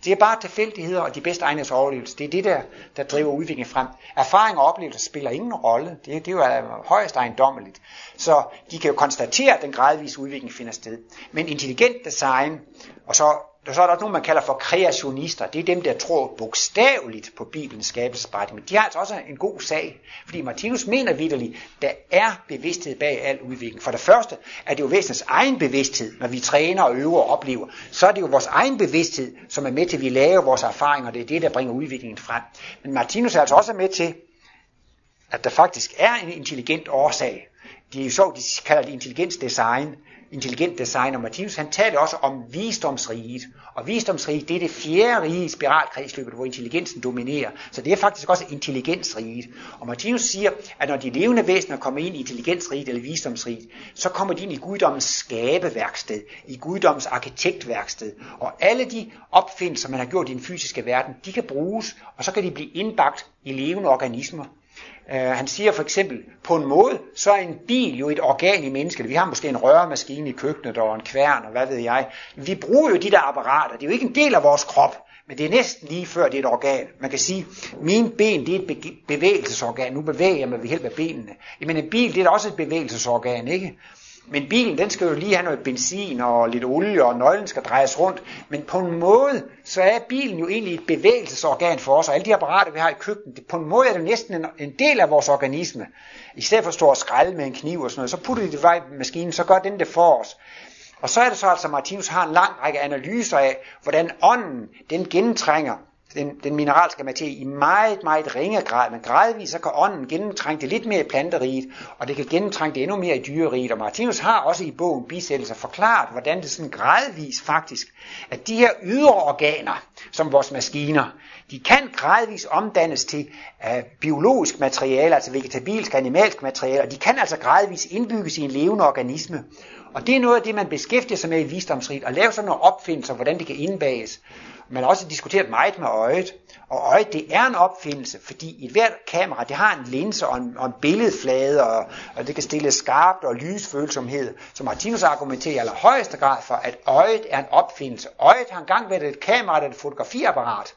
Det er bare tilfældigheder og de bedste egnes overlevelse. Det er det, der, der driver udviklingen frem. Erfaring og oplevelse spiller ingen rolle. Det, det er jo øh, højst ejendommeligt. Så de kan jo konstatere, at den gradvise udvikling finder sted. Men intelligent design, og så så er der også nogen, man kalder for kreationister. Det er dem, der tror bogstaveligt på Bibelens skabelsesberetning. Men de har altså også en god sag. Fordi Martinus mener vidderligt, der er bevidsthed bag al udvikling. For det første er det jo væsenets egen bevidsthed, når vi træner og øver og oplever. Så er det jo vores egen bevidsthed, som er med til, at vi laver vores erfaringer. Det er det, der bringer udviklingen frem. Men Martinus er altså også med til, at der faktisk er en intelligent årsag. De er jo så, de kalder det intelligensdesign intelligent design, og Martinus han taler også om visdomsriget. Og visdomsriget, det er det fjerde rige i spiralkredsløbet, hvor intelligensen dominerer. Så det er faktisk også intelligensriget. Og Martinus siger, at når de levende væsener kommer ind i intelligensriget eller visdomsriget, så kommer de ind i guddommens skabeværksted, i guddommens arkitektværksted. Og alle de opfindelser, man har gjort i den fysiske verden, de kan bruges, og så kan de blive indbagt i levende organismer. Uh, han siger for eksempel, på en måde, så er en bil jo et organ i mennesket. Vi har måske en røremaskine i køkkenet og en kværn og hvad ved jeg. Vi bruger jo de der apparater. Det er jo ikke en del af vores krop, men det er næsten lige før det er et organ. Man kan sige, mine ben det er et bevægelsesorgan. Nu bevæger jeg mig ved hjælp af benene. Jamen en bil det er da også et bevægelsesorgan, ikke? Men bilen, den skal jo lige have noget benzin og lidt olie, og nøglen skal drejes rundt. Men på en måde, så er bilen jo egentlig et bevægelsesorgan for os, og alle de apparater, vi har i køkkenet, på en måde er det næsten en, en del af vores organisme. I stedet for at stå og skralde med en kniv og sådan noget, så putter de det vej i maskinen, så gør den det for os. Og så er det så altså, at Martinus har en lang række analyser af, hvordan ånden, den gentrænger den, den mineralske materie i meget, meget ringe grad, men gradvist så kan ånden gennemtrænge det lidt mere i planteriget, og det kan gennemtrænge det endnu mere i dyreriget. Og Martinus har også i bogen bisættelser forklaret, hvordan det sådan gradvist faktisk, at de her ydre organer, som vores maskiner, de kan gradvist omdannes til uh, biologisk materiale, altså vegetabilsk, animalsk materiale, og de kan altså gradvist indbygges i en levende organisme. Og det er noget af det, man beskæftiger sig med i visdomsrigt, at lave sådan nogle opfindelser, hvordan det kan indbages. Man har også diskuteret meget med øjet, og øjet det er en opfindelse, fordi et hvert kamera det har en linse og en, og en billedflade, og, og det kan stille skarpt og lysfølsomhed, som Martinus argumenterer i allerhøjeste grad for, at øjet er en opfindelse. Øjet har engang været et kamera, der er et fotografiapparat.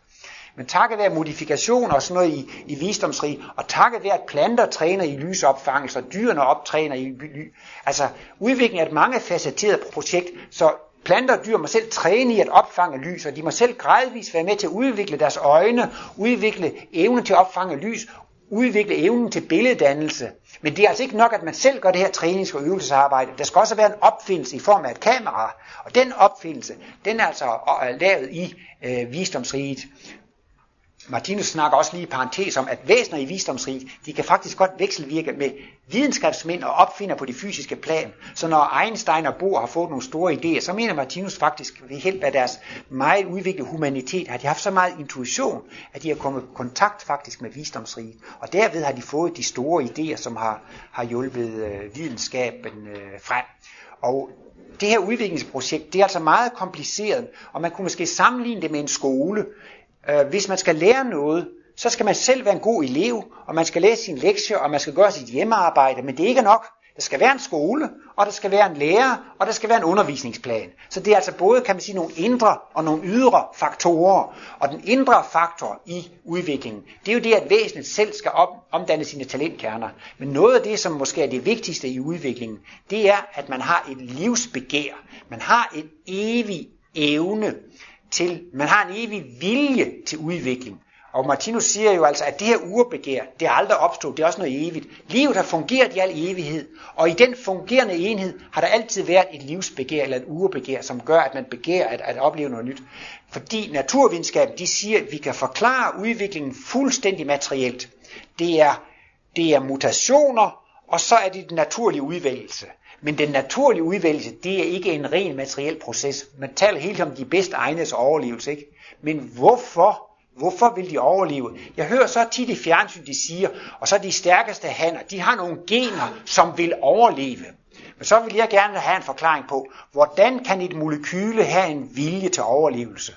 Men takket være modifikationer og sådan noget i, i visdomsrig, og takket være, at planter træner i lysopfangelse, og dyrene optræner i ly, altså udviklingen er et mangefacetteret projekt, så Planter og dyr må selv træne i at opfange lys, og de må selv gradvist være med til at udvikle deres øjne, udvikle evne til at opfange lys, udvikle evnen til billeddannelse. Men det er altså ikke nok, at man selv gør det her trænings- og øvelsesarbejde. Der skal også være en opfindelse i form af et kamera. Og den opfindelse, den er altså lavet i øh, visdomsriget. Martinus snakker også lige i parentes om, at væsener i visdomsriget, de kan faktisk godt vekselvirke med videnskabsmænd og opfinder på det fysiske plan. Så når Einstein og Bohr har fået nogle store idéer, så mener Martinus faktisk ved hjælp af deres meget udviklede humanitet, har de haft så meget intuition, at de har kommet i kontakt faktisk med visdomsriget. Og derved har de fået de store idéer, som har, har hjulpet øh, videnskaben øh, frem. Og det her udviklingsprojekt, det er altså meget kompliceret, og man kunne måske sammenligne det med en skole. Øh, hvis man skal lære noget, så skal man selv være en god elev, og man skal læse sin lektier, og man skal gøre sit hjemmearbejde, men det er ikke nok. Der skal være en skole, og der skal være en lærer, og der skal være en undervisningsplan. Så det er altså både, kan man sige, nogle indre og nogle ydre faktorer. Og den indre faktor i udviklingen, det er jo det, at væsenet selv skal op, omdanne sine talentkerner. Men noget af det, som måske er det vigtigste i udviklingen, det er, at man har et livsbegær. Man har en evig evne til, man har en evig vilje til udvikling. Og Martinus siger jo altså, at det her urbegær, det er aldrig opstået, det er også noget evigt. Livet har fungeret i al evighed, og i den fungerende enhed har der altid været et livsbegær eller et urbegær, som gør, at man begærer at, at opleve noget nyt. Fordi naturvidenskaben, de siger, at vi kan forklare udviklingen fuldstændig materielt. Det er, det er mutationer, og så er det den naturlige udvælgelse. Men den naturlige udvælgelse, det er ikke en ren materiel proces. Man taler helt om de bedst egnedes overlevelse, ikke? Men hvorfor Hvorfor vil de overleve? Jeg hører så tit i fjernsyn, de siger, og så de stærkeste hanner, de har nogle gener, som vil overleve. Men så vil jeg gerne have en forklaring på, hvordan kan et molekyle have en vilje til overlevelse?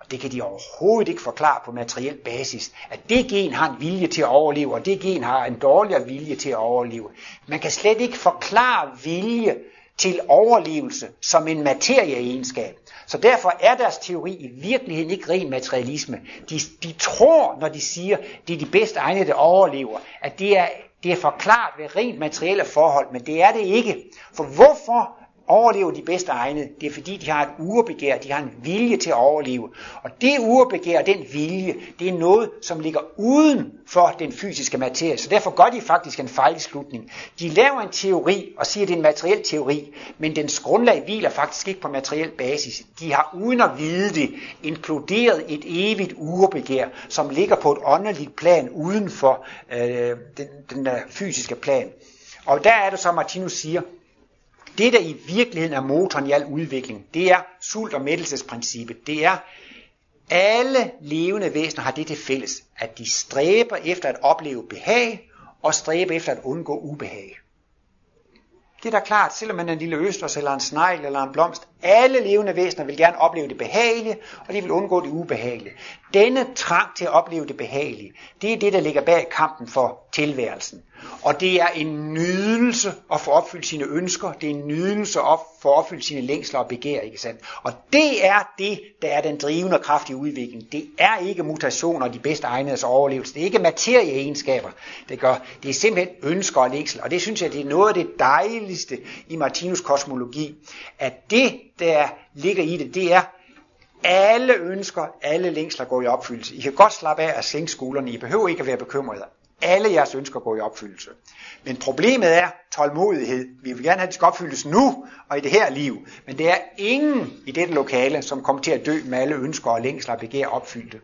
Og det kan de overhovedet ikke forklare på materiel basis, at det gen har en vilje til at overleve, og det gen har en dårligere vilje til at overleve. Man kan slet ikke forklare vilje til overlevelse som en materieegenskab. Så derfor er deres teori i virkeligheden ikke ren materialisme. De, de tror, når de siger, det er de bedste egne, der overlever, at det er, det er forklaret ved rent materielle forhold, men det er det ikke. For hvorfor overlever de bedste egne, det er fordi, de har et urebegær, de har en vilje til at overleve. Og det urebegær, den vilje, det er noget, som ligger uden for den fysiske materie. Så derfor gør de faktisk en fejlslutning. De laver en teori og siger, at det er en materiel teori, men dens grundlag hviler faktisk ikke på materiel basis. De har uden at vide det inkluderet et evigt urebegær, som ligger på et åndeligt plan uden for øh, den, den der fysiske plan. Og der er det så, Martinus siger, det, der i virkeligheden er motoren i al udvikling, det er sult- og mættelsesprincippet. Det er, alle levende væsener har det til fælles, at de stræber efter at opleve behag, og stræber efter at undgå ubehag. Det er da klart, selvom man er en lille østers, eller en snegl, eller en blomst, alle levende væsener vil gerne opleve det behagelige, og de vil undgå det ubehagelige. Denne trang til at opleve det behagelige, det er det, der ligger bag kampen for tilværelsen. Og det er en nydelse at få opfyldt sine ønsker, det er en nydelse at få opfyldt sine længsler og begær, ikke sandt? Og det er det, der er den drivende kraft i udviklingen. Det er ikke mutationer og de bedste egnedes overlevelse. Det er ikke materieegenskaber, det gør. Det er simpelthen ønsker og længsel. Og det synes jeg, det er noget af det dejligste i Martinus kosmologi, at det, der ligger i det, det er, alle ønsker, alle længsler går i opfyldelse. I kan godt slappe af at sænke skuldrene. I behøver ikke at være bekymrede. Alle jeres ønsker går i opfyldelse. Men problemet er tålmodighed. Vi vil gerne have, at det skal opfyldes nu og i det her liv. Men det er ingen i dette lokale, som kommer til at dø med alle ønsker og længsler og begær opfyldte.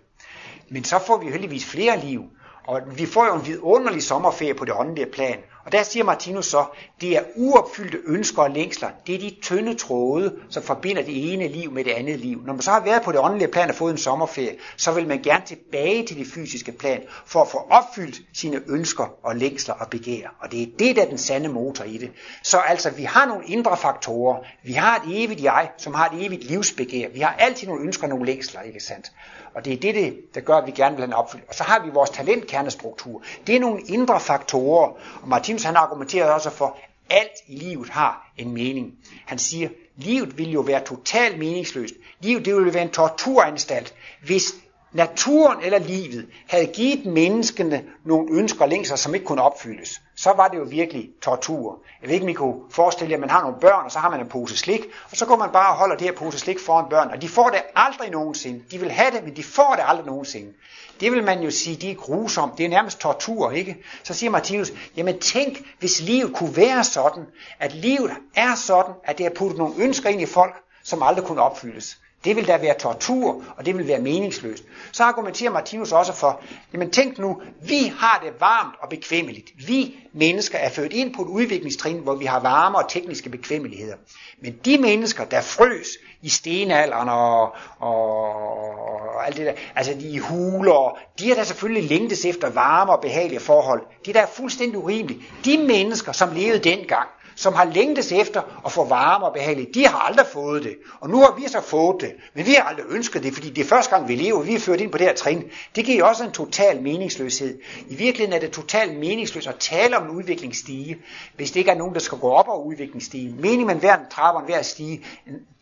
Men så får vi heldigvis flere liv. Og vi får jo en vidunderlig sommerferie på det åndelige plan. Og der siger Martinus så, det er uopfyldte ønsker og længsler. Det er de tynde tråde, som forbinder det ene liv med det andet liv. Når man så har været på det åndelige plan og fået en sommerferie, så vil man gerne tilbage til det fysiske plan, for at få opfyldt sine ønsker og længsler og begær. Og det er det, der er den sande motor i det. Så altså, vi har nogle indre faktorer. Vi har et evigt jeg, som har et evigt livsbegær. Vi har altid nogle ønsker og nogle længsler, ikke sandt? Og det er det, der gør, at vi gerne vil have opfyldt. Og så har vi vores talentkernestruktur. Det er nogle indre faktorer. Og Martinus han argumenterer også for, at alt i livet har en mening. Han siger, livet vil jo være totalt meningsløst. Livet det vil være en torturanstalt, hvis naturen eller livet havde givet menneskene nogle ønsker og længsler, som ikke kunne opfyldes, så var det jo virkelig tortur. Jeg ved ikke, om I kunne forestille jer, at man har nogle børn, og så har man en pose slik, og så går man bare og holder det her pose slik foran børn, og de får det aldrig nogensinde. De vil have det, men de får det aldrig nogensinde. Det vil man jo sige, det er grusomt, det er nærmest tortur, ikke? Så siger Martinus, jamen tænk, hvis livet kunne være sådan, at livet er sådan, at det har puttet nogle ønsker ind i folk, som aldrig kunne opfyldes. Det vil da være tortur, og det vil være meningsløst. Så argumenterer Martinus også for, jamen tænk nu, vi har det varmt og bekvemmeligt. Vi mennesker er født ind på et udviklingstrin, hvor vi har varme og tekniske bekvemmeligheder. Men de mennesker, der frøs i stenalderen og, og og alt det der, altså de huler, de er der selvfølgelig længtes efter varme og behagelige forhold. Det der er fuldstændig urimeligt. De mennesker, som levede dengang, som har længtes efter at få varme og behageligt, de har aldrig fået det. Og nu har vi så fået det, men vi har aldrig ønsket det, fordi det er første gang, vi lever, vi er ført ind på det her trin. Det giver også en total meningsløshed. I virkeligheden er det totalt meningsløst at tale om en udviklingsstige, hvis det ikke er nogen, der skal gå op over udviklingsstige. Meningen med hver trapper en hver stige,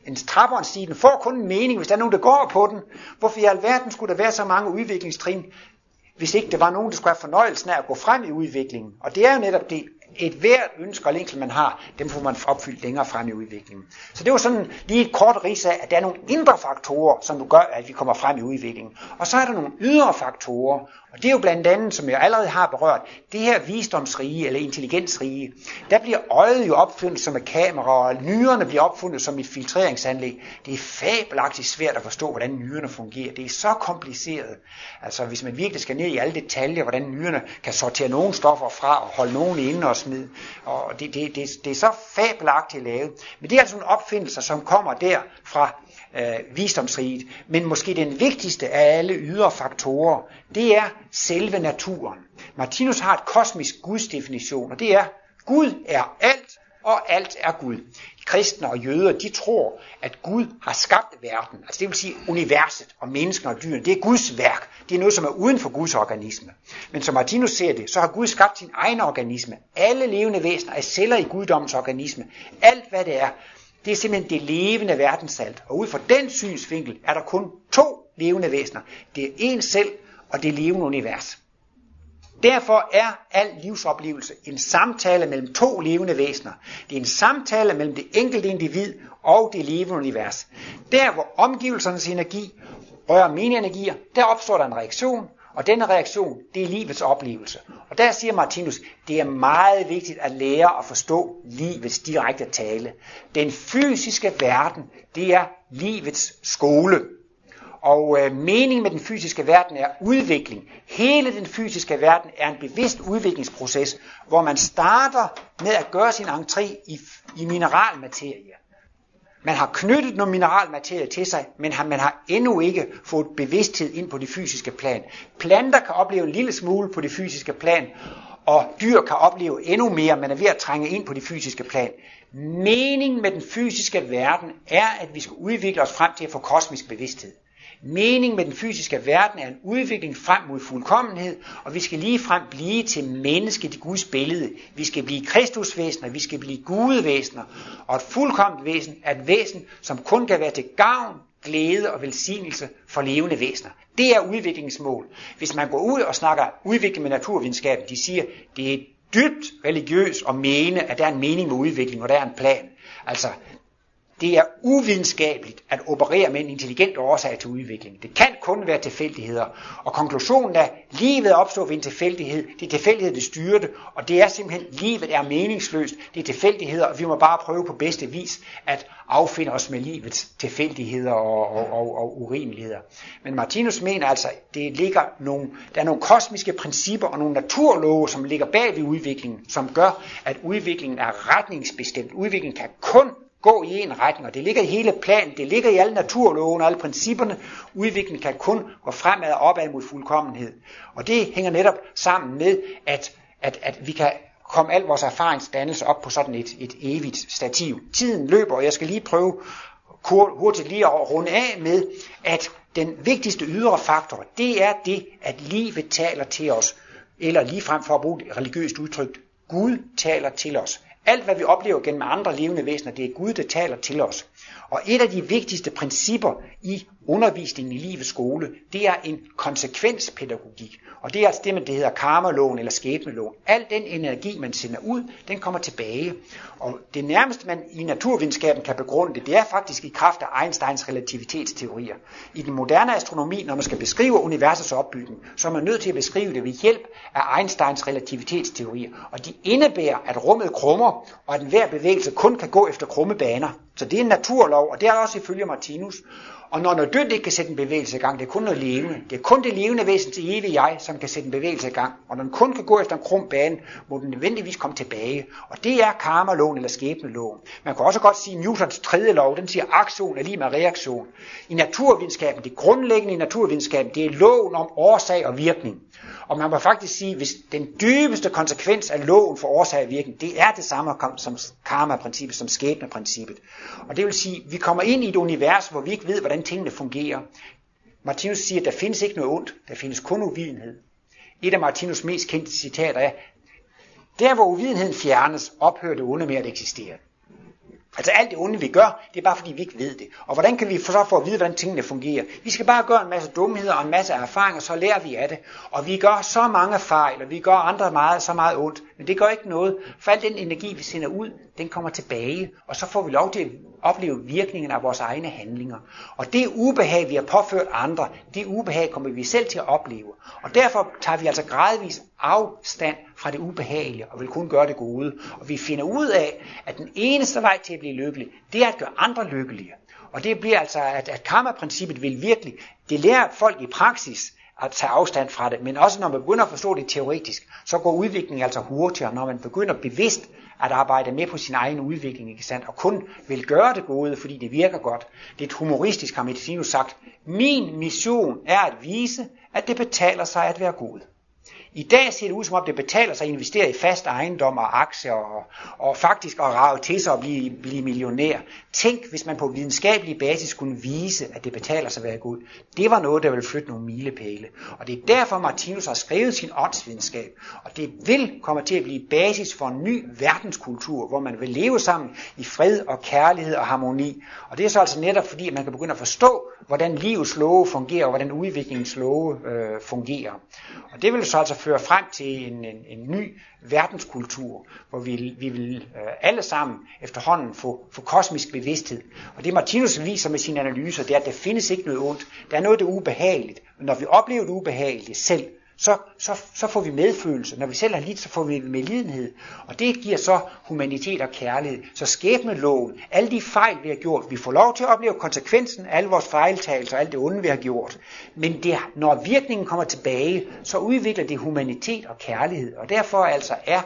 en, trappe trapper en stige, den får kun en mening, hvis der er nogen, der går på den. Hvorfor i alverden skulle der være så mange udviklingstrin, hvis ikke det var nogen, der skulle have fornøjelsen af at gå frem i udviklingen. Og det er jo netop det, et hvert ønske og længsel, man har, dem får man opfyldt længere frem i udviklingen. Så det var sådan lige et kort ris af, at der er nogle indre faktorer, som du gør, at vi kommer frem i udviklingen. Og så er der nogle ydre faktorer, og det er jo blandt andet, som jeg allerede har berørt, det her visdomsrige eller intelligensrige. Der bliver øjet jo opfundet som et kamera, og nyrerne bliver opfundet som et filtreringsanlæg. Det er fabelagtigt svært at forstå, hvordan nyrerne fungerer. Det er så kompliceret. Altså hvis man virkelig skal ned i alle detaljer, hvordan nyrerne kan sortere nogle stoffer fra og holde nogle inde og smide. Og det, det, det, det er så fabelagtigt lavet. Men det er altså en opfindelse, som kommer der fra øh, visdomsriget. Men måske den vigtigste af alle ydre faktorer, det er selve naturen. Martinus har et kosmisk gudsdefinition, og det er, Gud er alt, og alt er Gud. Kristne og jøder, de tror, at Gud har skabt verden, altså det vil sige universet og menneskene og dyrene. Det er Guds værk. Det er noget, som er uden for Guds organisme. Men som Martinus ser det, så har Gud skabt sin egen organisme. Alle levende væsener er celler i guddommens organisme. Alt hvad det er, det er simpelthen det levende verdenssalt. Og ud fra den synsvinkel er der kun to levende væsener. Det er en selv, og det levende univers. Derfor er al livsoplevelse en samtale mellem to levende væsener. Det er en samtale mellem det enkelte individ og det levende univers. Der hvor omgivelsernes energi rører mine energier, der opstår der en reaktion, og denne reaktion, det er livets oplevelse. Og der siger Martinus, det er meget vigtigt at lære at forstå livets direkte tale. Den fysiske verden, det er livets skole. Og øh, meningen med den fysiske verden er udvikling. Hele den fysiske verden er en bevidst udviklingsproces, hvor man starter med at gøre sin entré i, i mineralmaterie. Man har knyttet noget mineralmaterie til sig, men man har endnu ikke fået bevidsthed ind på det fysiske plan. Planter kan opleve en lille smule på det fysiske plan, og dyr kan opleve endnu mere, man er ved at trænge ind på det fysiske plan. Meningen med den fysiske verden er, at vi skal udvikle os frem til at få kosmisk bevidsthed. Mening med den fysiske verden er en udvikling frem mod fuldkommenhed, og vi skal lige frem blive til mennesket i Guds billede. Vi skal blive kristusvæsener, vi skal blive gudevæsener, og et fuldkomment væsen er et væsen, som kun kan være til gavn, glæde og velsignelse for levende væsener. Det er udviklingsmål. Hvis man går ud og snakker udvikling med naturvidenskaben, de siger, det er dybt religiøst at mene, at der er en mening med udvikling, og der er en plan. Altså, det er uvidenskabeligt at operere med en intelligent årsag til udvikling. Det kan kun være tilfældigheder. Og konklusionen er, at livet opstår ved en tilfældighed. Det er tilfældighed, det styrer det. Og det er simpelthen, livet er meningsløst. Det er tilfældigheder, og vi må bare prøve på bedste vis at affinde os med livets tilfældigheder og, og, og, og urimeligheder. Men Martinus mener altså, det ligger nogle, der er nogle kosmiske principper og nogle naturlove, som ligger bag ved udviklingen, som gør, at udviklingen er retningsbestemt. Udviklingen kan kun gå i en retning, og det ligger i hele planen, det ligger i alle naturloven og alle principperne. Udviklingen kan kun gå fremad og opad mod fuldkommenhed. Og det hænger netop sammen med, at, at, at vi kan komme al vores erfaringsdannelse op på sådan et, et evigt stativ. Tiden løber, og jeg skal lige prøve hurtigt lige at runde af med, at den vigtigste ydre faktor, det er det, at livet taler til os. Eller lige frem for at bruge et religiøst udtryk, Gud taler til os. Alt hvad vi oplever gennem andre levende væsener, det er Gud, der taler til os. Og et af de vigtigste principper i undervisningen i livets skole, det er en konsekvenspædagogik. Og det er altså det, man det hedder karmaloven eller skæbneloven. Al den energi, man sender ud, den kommer tilbage. Og det nærmeste, man i naturvidenskaben kan begrunde det, det er faktisk i kraft af Einsteins relativitetsteorier. I den moderne astronomi, når man skal beskrive universets opbygning, så er man nødt til at beskrive det ved hjælp af Einsteins relativitetsteorier. Og de indebærer, at rummet krummer, og at enhver bevægelse kun kan gå efter krumme baner. Så det er en naturlov, og det er også ifølge Martinus. Og når noget dødt ikke kan sætte en bevægelse i gang, det er kun noget levende. Det er kun det levende væsen til jeg, som kan sætte en bevægelse i gang. Og når den kun kan gå efter en krum bane, må den nødvendigvis komme tilbage. Og det er karmaloven eller skæbneloven. Man kan også godt sige, at Newtons tredje lov, den siger, aktion er lige med reaktion. I naturvidenskaben, det grundlæggende i naturvidenskaben, det er loven om årsag og virkning. Og man må faktisk sige, hvis den dybeste konsekvens af loven for årsag og virkning, det er det samme som karma-princippet, som skæbneprincippet. Og det vil sige, at vi kommer ind i et univers, hvor vi ikke ved, hvordan tingene fungerer. Martinus siger, at der findes ikke noget ondt, der findes kun uvidenhed. Et af Martinus mest kendte citater er, der hvor uvidenheden fjernes, ophører det onde med at eksistere. Altså alt det onde, vi gør, det er bare fordi, vi ikke ved det. Og hvordan kan vi så få at vide, hvordan tingene fungerer? Vi skal bare gøre en masse dumheder og en masse erfaringer, så lærer vi af det. Og vi gør så mange fejl, og vi gør andre meget, så meget ondt. Men det gør ikke noget, for al den energi, vi sender ud, den kommer tilbage. Og så får vi lov til at opleve virkningen af vores egne handlinger. Og det ubehag, vi har påført andre, det ubehag kommer vi selv til at opleve. Og derfor tager vi altså gradvist afstand fra det ubehagelige og vil kun gøre det gode. Og vi finder ud af, at den eneste vej til at blive lykkelig, det er at gøre andre lykkelige. Og det bliver altså, at, at karma-princippet vil virkelig, det lærer folk i praksis, at tage afstand fra det, men også når man begynder at forstå det teoretisk, så går udviklingen altså hurtigere, når man begynder bevidst at arbejde med på sin egen udvikling, ikke sandt? og kun vil gøre det gode, fordi det virker godt. Det er et humoristisk, har Medicinus sagt. Min mission er at vise, at det betaler sig at være god. I dag ser det ud som om det betaler sig at investere i fast ejendom og aktier og, og faktisk at rave til sig og blive, blive millionær. Tænk, hvis man på videnskabelig basis kunne vise, at det betaler sig at være god. Det var noget, der ville flytte nogle milepæle. Og det er derfor, Martinus har skrevet sin åndsvidenskab. Og det vil komme til at blive basis for en ny verdenskultur, hvor man vil leve sammen i fred og kærlighed og harmoni. Og det er så altså netop fordi, at man kan begynde at forstå, hvordan livets love fungerer, og hvordan udviklingens love øh, fungerer. Og det vil så altså føre frem til en, en, en ny verdenskultur, hvor vi, vi vil øh, alle sammen efterhånden få, få kosmisk bevidsthed. Og det Martinus viser med sine analyser, det er, at der findes ikke noget ondt. Der er noget, der er ubehageligt. Men når vi oplever det ubehagelige selv, så, så, så får vi medfølelse. Når vi selv har lidt, så får vi medlidenhed. Og det giver så humanitet og kærlighed. Så skæbneloven, alle de fejl, vi har gjort, vi får lov til at opleve konsekvensen af alle vores fejltagelser og alt det onde, vi har gjort. Men det, når virkningen kommer tilbage, så udvikler det humanitet og kærlighed. Og derfor altså er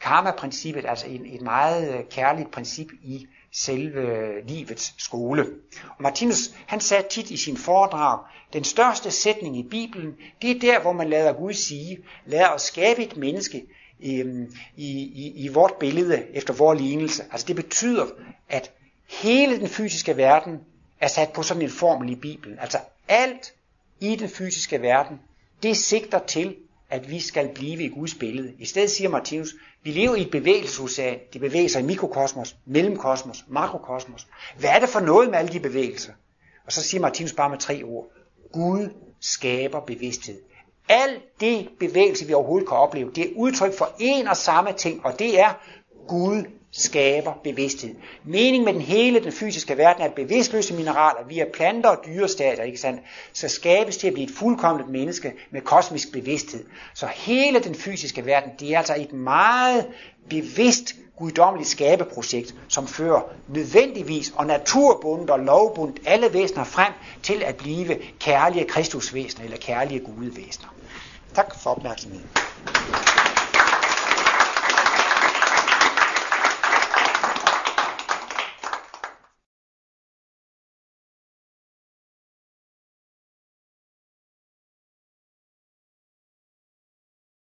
karma-princippet altså et, et meget øh, kærligt princip i selve livets skole. Og Martinus, han sagde tit i sin foredrag, den største sætning i Bibelen, det er der, hvor man lader Gud sige, lad os skabe et menneske øhm, i, i, i vort billede, efter vores lignelse. Altså det betyder, at hele den fysiske verden er sat på sådan en formel i Bibelen. Altså alt i den fysiske verden, det sigter til, at vi skal blive i Guds billede. I stedet siger Martinus, vi lever i et bevægelsesocean. De bevæger sig i mikrokosmos, mellemkosmos, makrokosmos. Hvad er det for noget med alle de bevægelser? Og så siger Martinus bare med tre ord. Gud skaber bevidsthed. Al det bevægelse, vi overhovedet kan opleve, det er udtryk for en og samme ting, og det er, Gud skaber bevidsthed. Meningen med den hele den fysiske verden er, at bevidstløse mineraler via planter og dyrestater, ikke sandt, så skabes til at blive et fuldkommet menneske med kosmisk bevidsthed. Så hele den fysiske verden, det er altså et meget bevidst guddommeligt skabeprojekt, som fører nødvendigvis og naturbundet og lovbundet alle væsener frem til at blive kærlige kristusvæsener eller kærlige gudevæsener. Tak for opmærksomheden.